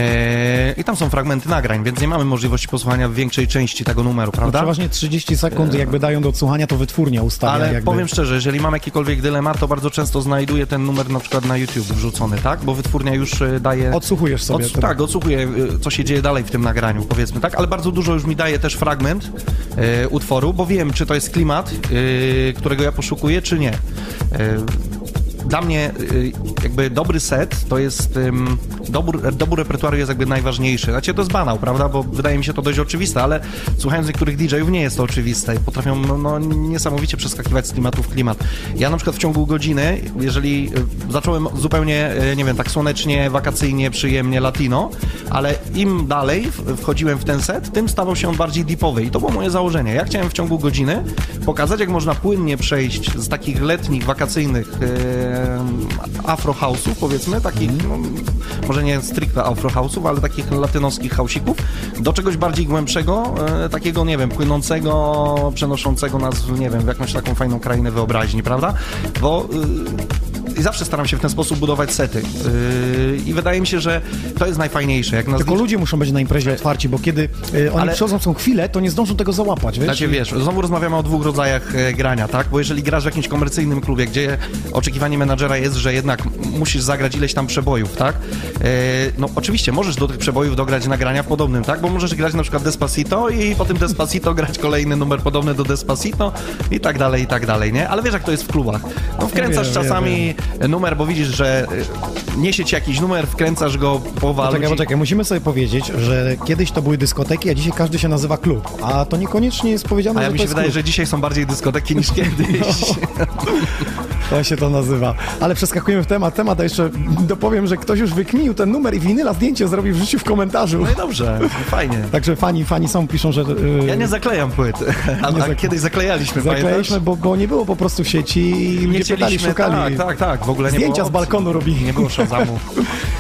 [SPEAKER 2] i tam są fragmenty nagrań, więc nie mamy możliwości posłuchania większej części tego numeru,
[SPEAKER 1] No,
[SPEAKER 2] prawda?
[SPEAKER 1] przeważnie 30 sekund jakby dają do odsłuchania, to wytwórnia ustawia
[SPEAKER 2] Ale
[SPEAKER 1] jakby.
[SPEAKER 2] powiem szczerze, jeżeli mam jakikolwiek dylemat, to bardzo często znajduję ten numer na przykład na YouTube wrzucony, tak? Bo wytwórnia już y, daje...
[SPEAKER 1] Odsłuchujesz sobie.
[SPEAKER 2] Ods- tak, odsłuchuję, y, co się dzieje dalej w tym nagraniu, powiedzmy, tak? Ale bardzo dużo już mi daje też fragment y, utworu, bo wiem, czy to jest klimat, y, którego ja poszukuję, czy nie. Y, dla mnie y, jakby dobry set to jest dobór, dobór repertuaru jest jakby najważniejszy. Znaczy to jest banał, prawda? Bo wydaje mi się to dość oczywiste, ale słuchając niektórych DJ-ów nie jest to oczywiste i potrafią no, no, niesamowicie przeskakiwać z klimatu w klimat. Ja na przykład w ciągu godziny, jeżeli y, zacząłem zupełnie, y, nie wiem, tak słonecznie, wakacyjnie, przyjemnie, latino, ale im dalej wchodziłem w ten set, tym stawał się on bardziej deepowy i to było moje założenie. Ja chciałem w ciągu godziny pokazać, jak można płynnie przejść z takich letnich, wakacyjnych afro house'ów, powiedzmy, takich, no, może nie stricte afro house'ów, ale takich latynoskich housików, do czegoś bardziej głębszego, e, takiego, nie wiem, płynącego, przenoszącego nas, nie wiem, w jakąś taką fajną krainę wyobraźni, prawda? Bo y, i zawsze staram się w ten sposób budować sety. Yy, I wydaje mi się, że to jest najfajniejsze. Jak
[SPEAKER 1] Tylko ludzie muszą być na imprezie otwarci, bo kiedy y, oni
[SPEAKER 2] Ale-
[SPEAKER 1] przychodzą są chwilę, to nie zdążą tego załapać, wiesz?
[SPEAKER 2] Znaczy wiesz, znowu rozmawiamy o dwóch rodzajach e, grania, tak? Bo jeżeli grasz w jakimś komercyjnym klubie, gdzie oczekiwanie menadżera jest, że jednak musisz zagrać ileś tam przebojów, tak? E, no oczywiście możesz do tych przebojów dograć nagrania w podobnym, tak? Bo możesz grać na przykład Despacito i po tym Despacito (laughs) grać kolejny numer podobny do Despacito i tak dalej, i tak dalej, nie? Ale wiesz jak to jest w klubach. No wkręcasz
[SPEAKER 1] wiem, wiem,
[SPEAKER 2] czasami numer, bo widzisz, że e, niesie ci jakiś numer, wkręcasz go, połowa
[SPEAKER 1] Poczekaj,
[SPEAKER 2] ludzi...
[SPEAKER 1] poczekaj, musimy sobie powiedzieć, że kiedyś to były dyskoteki, a dzisiaj każdy się nazywa klub. A to niekoniecznie jest powiedziane,
[SPEAKER 2] A ja mi się wydaje,
[SPEAKER 1] klub.
[SPEAKER 2] że dzisiaj są bardziej dyskoteki niż kiedyś. (laughs) (laughs)
[SPEAKER 1] To się to nazywa. Ale przeskakujemy w temat. Temat, a jeszcze dopowiem, że ktoś już wykminił ten numer i winyla zdjęcie zrobił w życiu w komentarzu.
[SPEAKER 2] No i dobrze, fajnie.
[SPEAKER 1] Także fani, fani są, piszą, że... yy,
[SPEAKER 2] Ja nie zaklejam płyt, (laughs) a,
[SPEAKER 1] Nie
[SPEAKER 2] a
[SPEAKER 1] zakle-
[SPEAKER 2] kiedyś zaklejaliśmy,
[SPEAKER 1] Zaklejaliśmy, bo, bo nie było po prostu w sieci i
[SPEAKER 2] Nie
[SPEAKER 1] ludzie pytali, szukali.
[SPEAKER 2] tak, tak, tak, w ogóle nie
[SPEAKER 1] Zdjęcia
[SPEAKER 2] było
[SPEAKER 1] z balkonu robili.
[SPEAKER 2] Nie było szazamu. (laughs)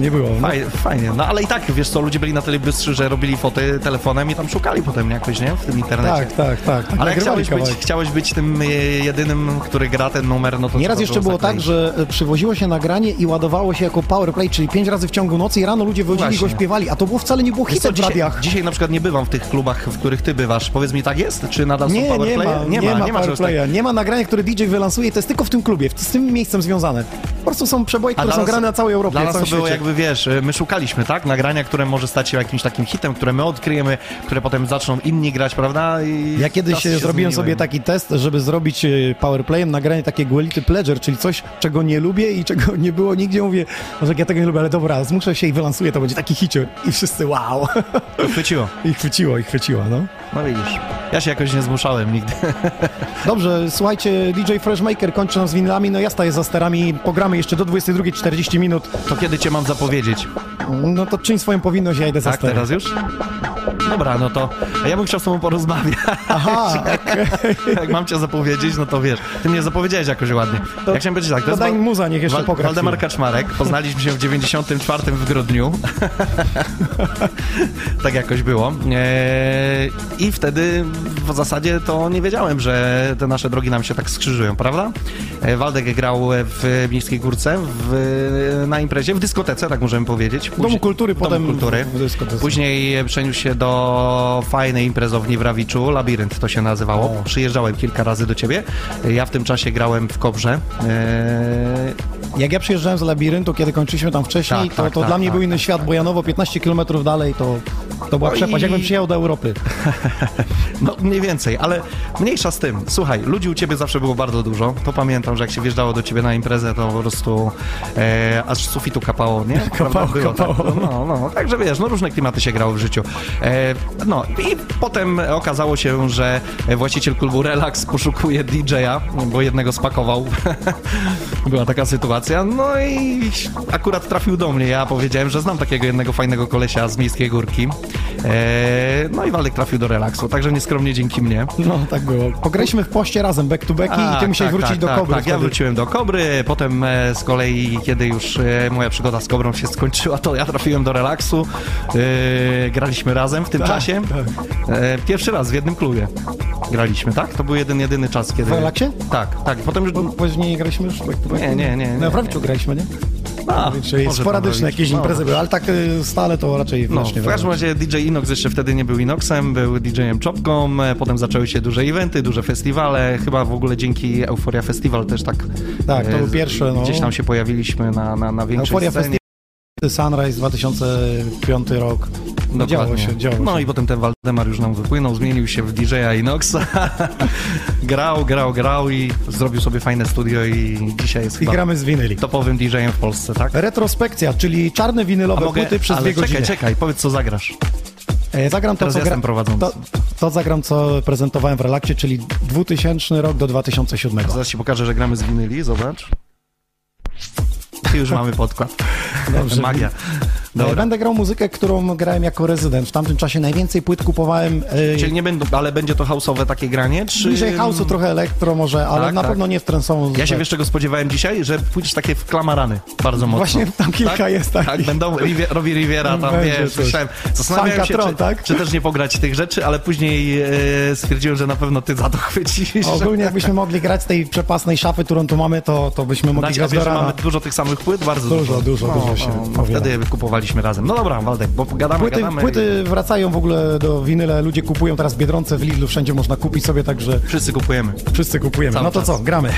[SPEAKER 1] Nie było. No.
[SPEAKER 2] Fajnie, fajnie, no ale i tak, wiesz co, ludzie byli na tyle bystrzy, że robili foty telefonem i tam szukali potem jakoś, nie? W tym internecie.
[SPEAKER 1] Tak, tak, tak. tak
[SPEAKER 2] Ale chciałeś być, chciałeś być tym e, jedynym, który gra ten numer, no to
[SPEAKER 1] Nieraz jeszcze było tak, że e, przywoziło się nagranie i ładowało się jako powerplay, czyli pięć razy w ciągu nocy i rano ludzie wychodzili i go śpiewali, a to było wcale nie było hitem w
[SPEAKER 2] dzisiaj,
[SPEAKER 1] radiach.
[SPEAKER 2] dzisiaj na przykład nie bywam w tych klubach, w których ty bywasz. Powiedz mi, tak jest? Czy nadal są
[SPEAKER 1] Nie, nie
[SPEAKER 2] powerplaye?
[SPEAKER 1] ma, nie, ma, powerplaya, nie ma nagrania, które DJ wylansuje to jest tylko w tym klubie, z tym miejscem związane. Po prostu są przeboje, które są grane na całej Europie, na całym świecie.
[SPEAKER 2] Jakby, wiesz, my szukaliśmy, tak? Nagrania, które może stać się jakimś takim hitem, które my odkryjemy, które potem zaczną inni grać, prawda? I
[SPEAKER 1] Ja kiedyś
[SPEAKER 2] się
[SPEAKER 1] zrobiłem
[SPEAKER 2] zmieniły.
[SPEAKER 1] sobie taki test, żeby zrobić e, powerplayem nagranie takie guelity pleasure, czyli coś, czego nie lubię i czego (laughs) nie było nigdzie. Mówię, może ja tego nie lubię, ale dobra, zmuszę się i wylansuję, to będzie taki hicior. I wszyscy wow.
[SPEAKER 2] Chwyciło. (laughs)
[SPEAKER 1] I chwyciło, i chwyciło, no.
[SPEAKER 2] No widzisz. Ja się jakoś nie zmuszałem nigdy. (laughs)
[SPEAKER 1] Dobrze, słuchajcie, DJ Freshmaker kończy nam z winylami, no ja staję za sterami, pogramy jeszcze do 22.40 minut.
[SPEAKER 2] To kiedy cię mam zapowiedzieć?
[SPEAKER 1] No to czyń swoją powinność, ja idę za
[SPEAKER 2] Tak,
[SPEAKER 1] stery.
[SPEAKER 2] teraz już? Dobra, no to ja bym chciał z tobą porozmawiać.
[SPEAKER 1] Aha, (laughs) okej.
[SPEAKER 2] Jak mam cię zapowiedzieć, no to wiesz. Ty mnie zapowiedziałeś jakoś ładnie.
[SPEAKER 1] To-
[SPEAKER 2] Jak chciałem powiedzieć tak, to
[SPEAKER 1] to
[SPEAKER 2] jest
[SPEAKER 1] daj
[SPEAKER 2] Wal-
[SPEAKER 1] muza, niech jeszcze
[SPEAKER 2] Wal-
[SPEAKER 1] pogra
[SPEAKER 2] Waldemar. Kaczmarek. Poznaliśmy się w 94 w grudniu. (laughs) tak jakoś było. Eee, I wtedy w zasadzie to nie wiedziałem, że te nasze drogi nam się tak skrzyżują, prawda? E, Waldek grał w Miejskiej Górce w, na imprezie, w dyskotece, tak możemy powiedzieć.
[SPEAKER 1] Domu Kultury,
[SPEAKER 2] Domu
[SPEAKER 1] potem
[SPEAKER 2] Kultury.
[SPEAKER 1] w dyskotece.
[SPEAKER 2] Później przeniósł się do fajnej imprezowni w Rawiczu, Labirynt to się nazywało.
[SPEAKER 1] O.
[SPEAKER 2] Przyjeżdżałem kilka razy do ciebie. Ja w tym czasie grałem w Kobrze. Eee,
[SPEAKER 1] Jak ja przyjeżdżałem z labiryntu, kiedy kończyliśmy tam wcześniej,
[SPEAKER 2] Tak,
[SPEAKER 1] to,
[SPEAKER 2] tak,
[SPEAKER 1] to
[SPEAKER 2] tak,
[SPEAKER 1] dla mnie
[SPEAKER 2] tak,
[SPEAKER 1] był inny
[SPEAKER 2] tak,
[SPEAKER 1] świat, bo Janowo 15 km dalej to, to była
[SPEAKER 2] No
[SPEAKER 1] przepaść,
[SPEAKER 2] i-
[SPEAKER 1] jakbym przyjechał do Europy. (laughs)
[SPEAKER 2] No mniej więcej, ale mniejsza z tym. Słuchaj, ludzi u ciebie zawsze było bardzo dużo. To pamiętam, że jak się wjeżdżało do ciebie na imprezę, to po prostu e, aż z sufitu kapało, nie? (laughs) Prawda? Było
[SPEAKER 1] kapało.
[SPEAKER 2] Tak. No, no, także wiesz, no różne klimaty się grały w życiu. E, no i potem okazało się, że właściciel klubu Relax poszukuje DJ-a, bo jednego spakował. (laughs) Była taka sytuacja. No i akurat trafił do mnie. Ja powiedziałem, że znam takiego jednego fajnego kolesia z Miejskiej Górki. E, no i Waldek trafił do relaksu, także nieskromnie dzięki mnie.
[SPEAKER 1] No, tak było. Pograliśmy w poście razem, back to back i ty
[SPEAKER 2] Tak,
[SPEAKER 1] musiałeś
[SPEAKER 2] tak,
[SPEAKER 1] wrócić
[SPEAKER 2] tak,
[SPEAKER 1] do
[SPEAKER 2] tak,
[SPEAKER 1] Kobry.
[SPEAKER 2] Tak, ja
[SPEAKER 1] wtedy.
[SPEAKER 2] wróciłem do Kobry, potem e, z kolei, kiedy już e, moja przygoda z Kobrą się skończyła, to ja trafiłem do relaksu. E, graliśmy razem w tym
[SPEAKER 1] Tak,
[SPEAKER 2] czasie. E, pierwszy raz w jednym klubie graliśmy, tak? To był jeden, jedyny czas, kiedy...
[SPEAKER 1] W relaksie?
[SPEAKER 2] Tak, tak. Potem już...
[SPEAKER 1] Później nie graliśmy już back to back?
[SPEAKER 2] Nie, nie, nie,
[SPEAKER 1] No,
[SPEAKER 2] nie,
[SPEAKER 1] Rawiczu
[SPEAKER 2] nie.
[SPEAKER 1] graliśmy, nie?
[SPEAKER 2] A,
[SPEAKER 1] Czyli sporadyczne jakieś
[SPEAKER 2] No.
[SPEAKER 1] imprezy były, ale tak y, stale to raczej
[SPEAKER 2] No,
[SPEAKER 1] znacznie
[SPEAKER 2] w każdym razie DJ Inox jeszcze wtedy nie był Inoxem, był DJ-em Czopką, e, potem zaczęły się duże eventy, duże festiwale, chyba w ogóle dzięki Euforia Festival też tak...
[SPEAKER 1] Tak, to
[SPEAKER 2] e,
[SPEAKER 1] był pierwszy, no.
[SPEAKER 2] Gdzieś tam się pojawiliśmy na, na, na większej
[SPEAKER 1] Euforia
[SPEAKER 2] scenie.
[SPEAKER 1] Sunrise 2005 rok. No, działo się, działo
[SPEAKER 2] No
[SPEAKER 1] się.
[SPEAKER 2] i potem ten Waldemar już nam wypłynął, zmienił się w DJ-a Inoxa. (laughs) grał, grał, grał i zrobił sobie fajne studio i dzisiaj jest
[SPEAKER 1] I gramy z winyli.
[SPEAKER 2] topowym DJ-em w Polsce, tak?
[SPEAKER 1] Retrospekcja, czyli czarne winylowe płyty przez
[SPEAKER 2] ale
[SPEAKER 1] dwie
[SPEAKER 2] czekaj,
[SPEAKER 1] godziny.
[SPEAKER 2] czekaj, powiedz co zagrasz.
[SPEAKER 1] E, Zagram to,
[SPEAKER 2] Teraz
[SPEAKER 1] co
[SPEAKER 2] ja jestem prowadzący.
[SPEAKER 1] To, to zagram, co prezentowałem w relakcie, czyli 2000 rok do 2007.
[SPEAKER 2] Zaraz ci pokażę, że gramy z winyli, zobacz. Już mamy podkład.
[SPEAKER 1] Dobrze.
[SPEAKER 2] Magia.
[SPEAKER 1] E,
[SPEAKER 2] Dobra.
[SPEAKER 1] Będę grał muzykę, którą grałem jako rezydent. W tamtym czasie najwięcej płyt kupowałem. e,
[SPEAKER 2] Czyli nie będą, ale będzie to house'owe takie granie, czy...
[SPEAKER 1] Bliżej house'u, trochę elektro może, ale
[SPEAKER 2] Tak,
[SPEAKER 1] na
[SPEAKER 2] tak.
[SPEAKER 1] pewno nie w trensową.
[SPEAKER 2] Ja się wiesz czego spodziewałem dzisiaj? Że pójdziesz takie w klamarany bardzo mocno.
[SPEAKER 1] Właśnie tam kilka jest takich.
[SPEAKER 2] Tak, będą, Rivi- robi Riviera tam,
[SPEAKER 1] Będzie
[SPEAKER 2] wiesz, słyszałem. Zastanawiałem się,
[SPEAKER 1] Funkatron,
[SPEAKER 2] czy,
[SPEAKER 1] tak?
[SPEAKER 2] czy też nie pograć tych rzeczy, ale później e, stwierdziłem, że na pewno ty za to chwycisz.
[SPEAKER 1] Ogólnie jakbyśmy mogli grać z tej przepasnej szafy, którą tu mamy, to, to byśmy mogli
[SPEAKER 2] Znaczy,
[SPEAKER 1] grać
[SPEAKER 2] wiesz,
[SPEAKER 1] do rana.
[SPEAKER 2] mamy dużo tych samych płyt? Bardzo
[SPEAKER 1] Dużo,
[SPEAKER 2] dużo.
[SPEAKER 1] dużo,
[SPEAKER 2] no,
[SPEAKER 1] dużo się
[SPEAKER 2] no, no. Wtedy kupowaliśmy razem. No dobra, Waldek, bo gadamy,
[SPEAKER 1] Płyty,
[SPEAKER 2] gadamy.
[SPEAKER 1] płyty wracają w ogóle do winyle, ludzie kupują teraz w Biedronce, w Lidlu, wszędzie można kupić sobie, także
[SPEAKER 2] Wszyscy kupujemy.
[SPEAKER 1] wszyscy kupujemy.
[SPEAKER 2] Cały
[SPEAKER 1] no to
[SPEAKER 2] czas.
[SPEAKER 1] co, gramy.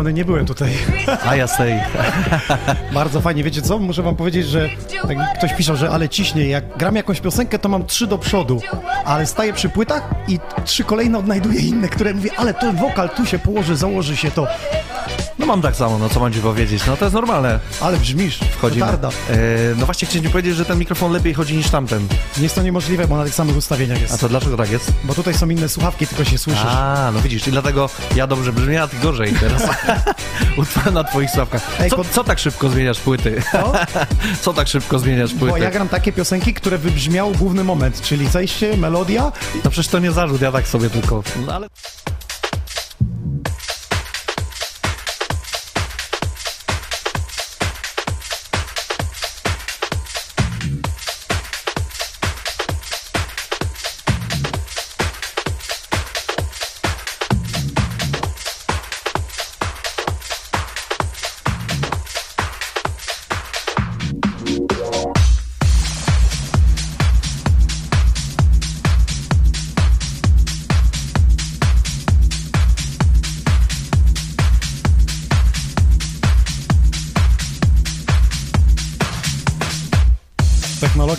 [SPEAKER 1] Strony nie byłem tutaj.
[SPEAKER 2] A ja tej. (laughs)
[SPEAKER 1] Bardzo fajnie, wiecie co? Muszę wam powiedzieć, że tak jak ktoś pisze, że ale ciśnie, jak gram jakąś piosenkę, to mam trzy do przodu, ale staję przy płytach i trzy kolejne odnajduję inne, które mówię, ale ten wokal tu się położy, założy się to.
[SPEAKER 2] Mam tak samo, no co mam ci powiedzieć, no to jest normalne.
[SPEAKER 1] Ale brzmisz,
[SPEAKER 2] Wchodzimy.
[SPEAKER 1] petarda.
[SPEAKER 2] E, no właśnie chciałem ci powiedzieć, że ten mikrofon lepiej chodzi niż tamten.
[SPEAKER 1] Nie jest to niemożliwe, bo na tych samych ustawieniach
[SPEAKER 2] A
[SPEAKER 1] jest.
[SPEAKER 2] to dlaczego tak jest?
[SPEAKER 1] Bo tutaj są inne słuchawki, tylko się słyszysz.
[SPEAKER 2] A, no widzisz, i dlatego ja dobrze brzmię, a ty gorzej teraz. (laughs) Na twoich sławkach.
[SPEAKER 1] Ej,
[SPEAKER 2] Co, co tak szybko zmieniasz płyty?
[SPEAKER 1] Co? (laughs)
[SPEAKER 2] Co tak szybko zmieniasz
[SPEAKER 1] Bo
[SPEAKER 2] płyty?
[SPEAKER 1] ja gram takie piosenki, które wybrzmiał główny moment, czyli zejście, melodia.
[SPEAKER 2] No przecież to nie zarzut, ja tak sobie tylko... No ale...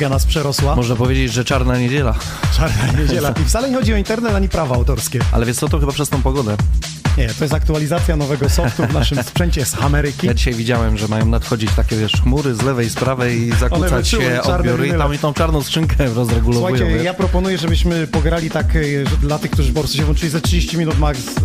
[SPEAKER 1] Technologia nas przerosła.
[SPEAKER 2] Można powiedzieć, że czarna niedziela.
[SPEAKER 1] Czarna niedziela. I wcale nie chodzi o internet ani prawa autorskie.
[SPEAKER 2] Ale wiesz co, to chyba przez tą pogodę.
[SPEAKER 1] Nie, to jest aktualizacja nowego softu w naszym sprzęcie z Ameryki.
[SPEAKER 2] Ja dzisiaj widziałem, że mają nadchodzić takie, wiesz, chmury z lewej, z prawej i zakłócać się odbiory i tam i tą czarną skrzynkę (laughs) rozregulowują.
[SPEAKER 1] Słuchajcie,
[SPEAKER 2] wiesz.
[SPEAKER 1] ja proponuję, żebyśmy pograli tak, e, dla tych, którzy po prostu się włączyli za 30 minut max. e,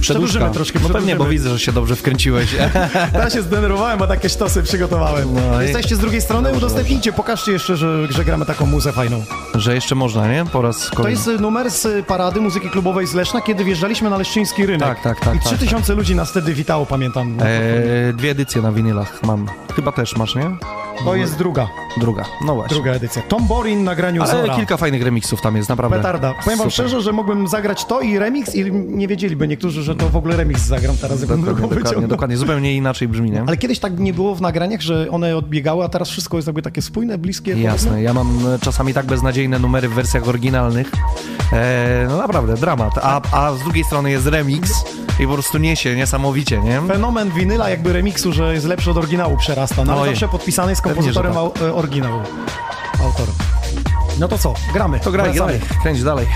[SPEAKER 1] Przedłużymy troszkę,
[SPEAKER 2] No pewnie, bo widzę, że się dobrze wkręciłeś. (laughs) (laughs)
[SPEAKER 1] Ja się zdenerwowałem, bo takie sztosy przygotowałem.
[SPEAKER 2] No
[SPEAKER 1] Jesteście z drugiej strony, udostępnijcie, pokażcie jeszcze, że, że gramy taką muzę fajną.
[SPEAKER 2] że jeszcze można, nie? Po raz
[SPEAKER 1] To
[SPEAKER 2] kolejny.
[SPEAKER 1] jest e, numer z parady muzyki klubowej z Leszna, kiedy wjeżdżaliśmy na leszczyński rynek.
[SPEAKER 2] Tak, tak, tak,
[SPEAKER 1] I
[SPEAKER 2] tak,
[SPEAKER 1] 3000 ludzi nas wtedy witało, pamiętam.
[SPEAKER 2] E, dwie edycje na winylach mam. Chyba też masz, nie?
[SPEAKER 1] To jest druga,
[SPEAKER 2] Druga. No właśnie.
[SPEAKER 1] druga edycja. Tom Borin na graniu
[SPEAKER 2] Ale
[SPEAKER 1] Zora.
[SPEAKER 2] kilka fajnych remixów tam jest, naprawdę.
[SPEAKER 1] Petarda. Powiem wam szczerze, że mógłbym zagrać to i remix i nie wiedzieliby niektórzy, że to w ogóle remix zagram teraz, jakbym
[SPEAKER 2] Dokładnie, dokładnie,
[SPEAKER 1] wyciągnął.
[SPEAKER 2] dokładnie. Zupełnie inaczej brzmi, nie?
[SPEAKER 1] Ale kiedyś tak nie było w nagraniach, że one odbiegały, a teraz wszystko jest jakby takie spójne, bliskie. podobne?
[SPEAKER 2] Jasne, ja mam e, czasami tak beznadziejne numery w wersjach oryginalnych. E, no naprawdę, dramat. A, a z drugiej strony jest remix i po prostu niesie niesamowicie, nie?
[SPEAKER 1] Fenomen winyla jakby remiksu, że jest lepszy od oryginału przerasta, no ale zawsze podpisany jest
[SPEAKER 2] Pewnie,
[SPEAKER 1] kompozytorem
[SPEAKER 2] że
[SPEAKER 1] au, e, oryginału. Autor. No to co? Gramy.
[SPEAKER 2] To
[SPEAKER 1] Wracamy.
[SPEAKER 2] dalej, kręć dalej.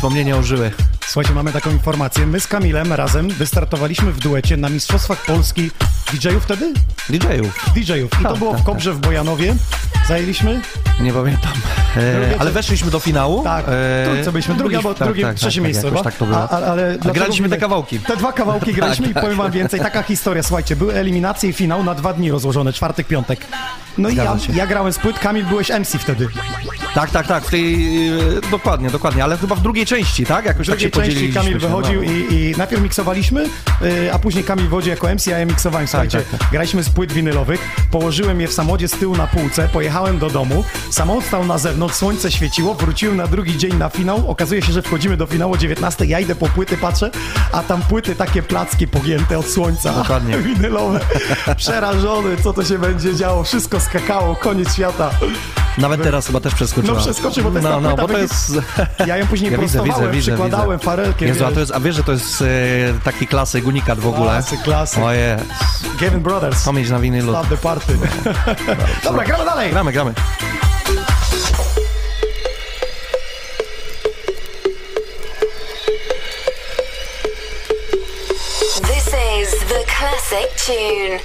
[SPEAKER 2] Wspomnienia ożyły.
[SPEAKER 1] Słuchajcie, mamy taką informację. My z Kamilem razem wystartowaliśmy w duecie na Mistrzostwach Polski DJ-ów wtedy?
[SPEAKER 2] DJ-ów.
[SPEAKER 1] DJ-ów. I to
[SPEAKER 2] Tak,
[SPEAKER 1] było
[SPEAKER 2] tak,
[SPEAKER 1] w Kobrze w Bojanowie. Zajęliśmy?
[SPEAKER 2] Nie pamiętam. E, ale weszliśmy do finału.
[SPEAKER 1] Tak,
[SPEAKER 2] e,
[SPEAKER 1] trójce byliśmy, drugie,
[SPEAKER 2] tak,
[SPEAKER 1] drugie,
[SPEAKER 2] tak,
[SPEAKER 1] trzecie
[SPEAKER 2] tak,
[SPEAKER 1] miejsce chyba.
[SPEAKER 2] tak to było.
[SPEAKER 1] A, ale dlaczego
[SPEAKER 2] graliśmy te kawałki.
[SPEAKER 1] Te dwa kawałki (laughs) graliśmy
[SPEAKER 2] Tak,
[SPEAKER 1] i powiem
[SPEAKER 2] tak.
[SPEAKER 1] wam więcej. Taka historia, słuchajcie, były eliminacje i finał na dwa dni rozłożone, czwartek, piątek. No i ja, ja grałem z płyt, Kamil byłeś MC wtedy.
[SPEAKER 2] Tak, tak, tak, w tej, e, dokładnie, dokładnie, ale chyba w drugiej części, tak? Jakoś
[SPEAKER 1] W
[SPEAKER 2] tak
[SPEAKER 1] drugiej części
[SPEAKER 2] podzieliliśmy
[SPEAKER 1] Kamil
[SPEAKER 2] się,
[SPEAKER 1] wychodził
[SPEAKER 2] no.
[SPEAKER 1] i, i najpierw miksowaliśmy, y, a później Kamil wodził jako MC, a ja miksowałem. Słuchajcie,
[SPEAKER 2] tak, tak.
[SPEAKER 1] graliśmy z płyt winylowych, położyłem je w samochodzie z tyłu na półce, pojechałem do domu, samochód stał na zewnątrz, słońce świeciło, wróciłem na drugi dzień na finał, okazuje się, że wchodzimy do finału o 19, ja idę po płyty, patrzę, a tam płyty takie placki pogięte od słońca,
[SPEAKER 2] Dokładnie. (laughs)
[SPEAKER 1] winylowe, przerażony, co to się będzie działo, wszystko skakało, koniec świata.
[SPEAKER 2] Nawet teraz chyba też przeskoczyła.
[SPEAKER 1] No przeskoczy, bo to jest
[SPEAKER 2] No,
[SPEAKER 1] ta
[SPEAKER 2] no, bo to jest...
[SPEAKER 1] Ja ją później
[SPEAKER 2] Ja widzę,
[SPEAKER 1] prostowałem,
[SPEAKER 2] widzę, widzę,
[SPEAKER 1] przykładałem
[SPEAKER 2] widzę.
[SPEAKER 1] farelkiem,
[SPEAKER 2] Jezu, a,
[SPEAKER 1] wiesz.
[SPEAKER 2] to jest, a wiesz, że to jest e, taki klasyk, unikat w ogóle.
[SPEAKER 1] Klasyk, klasyk.
[SPEAKER 2] Oje,
[SPEAKER 1] Gavin Brothers.
[SPEAKER 2] pamięć na winylu.
[SPEAKER 1] Stop the party. (laughs) Dobra, gramy dalej.
[SPEAKER 2] Gramy, gramy.
[SPEAKER 5] This is the classic tune.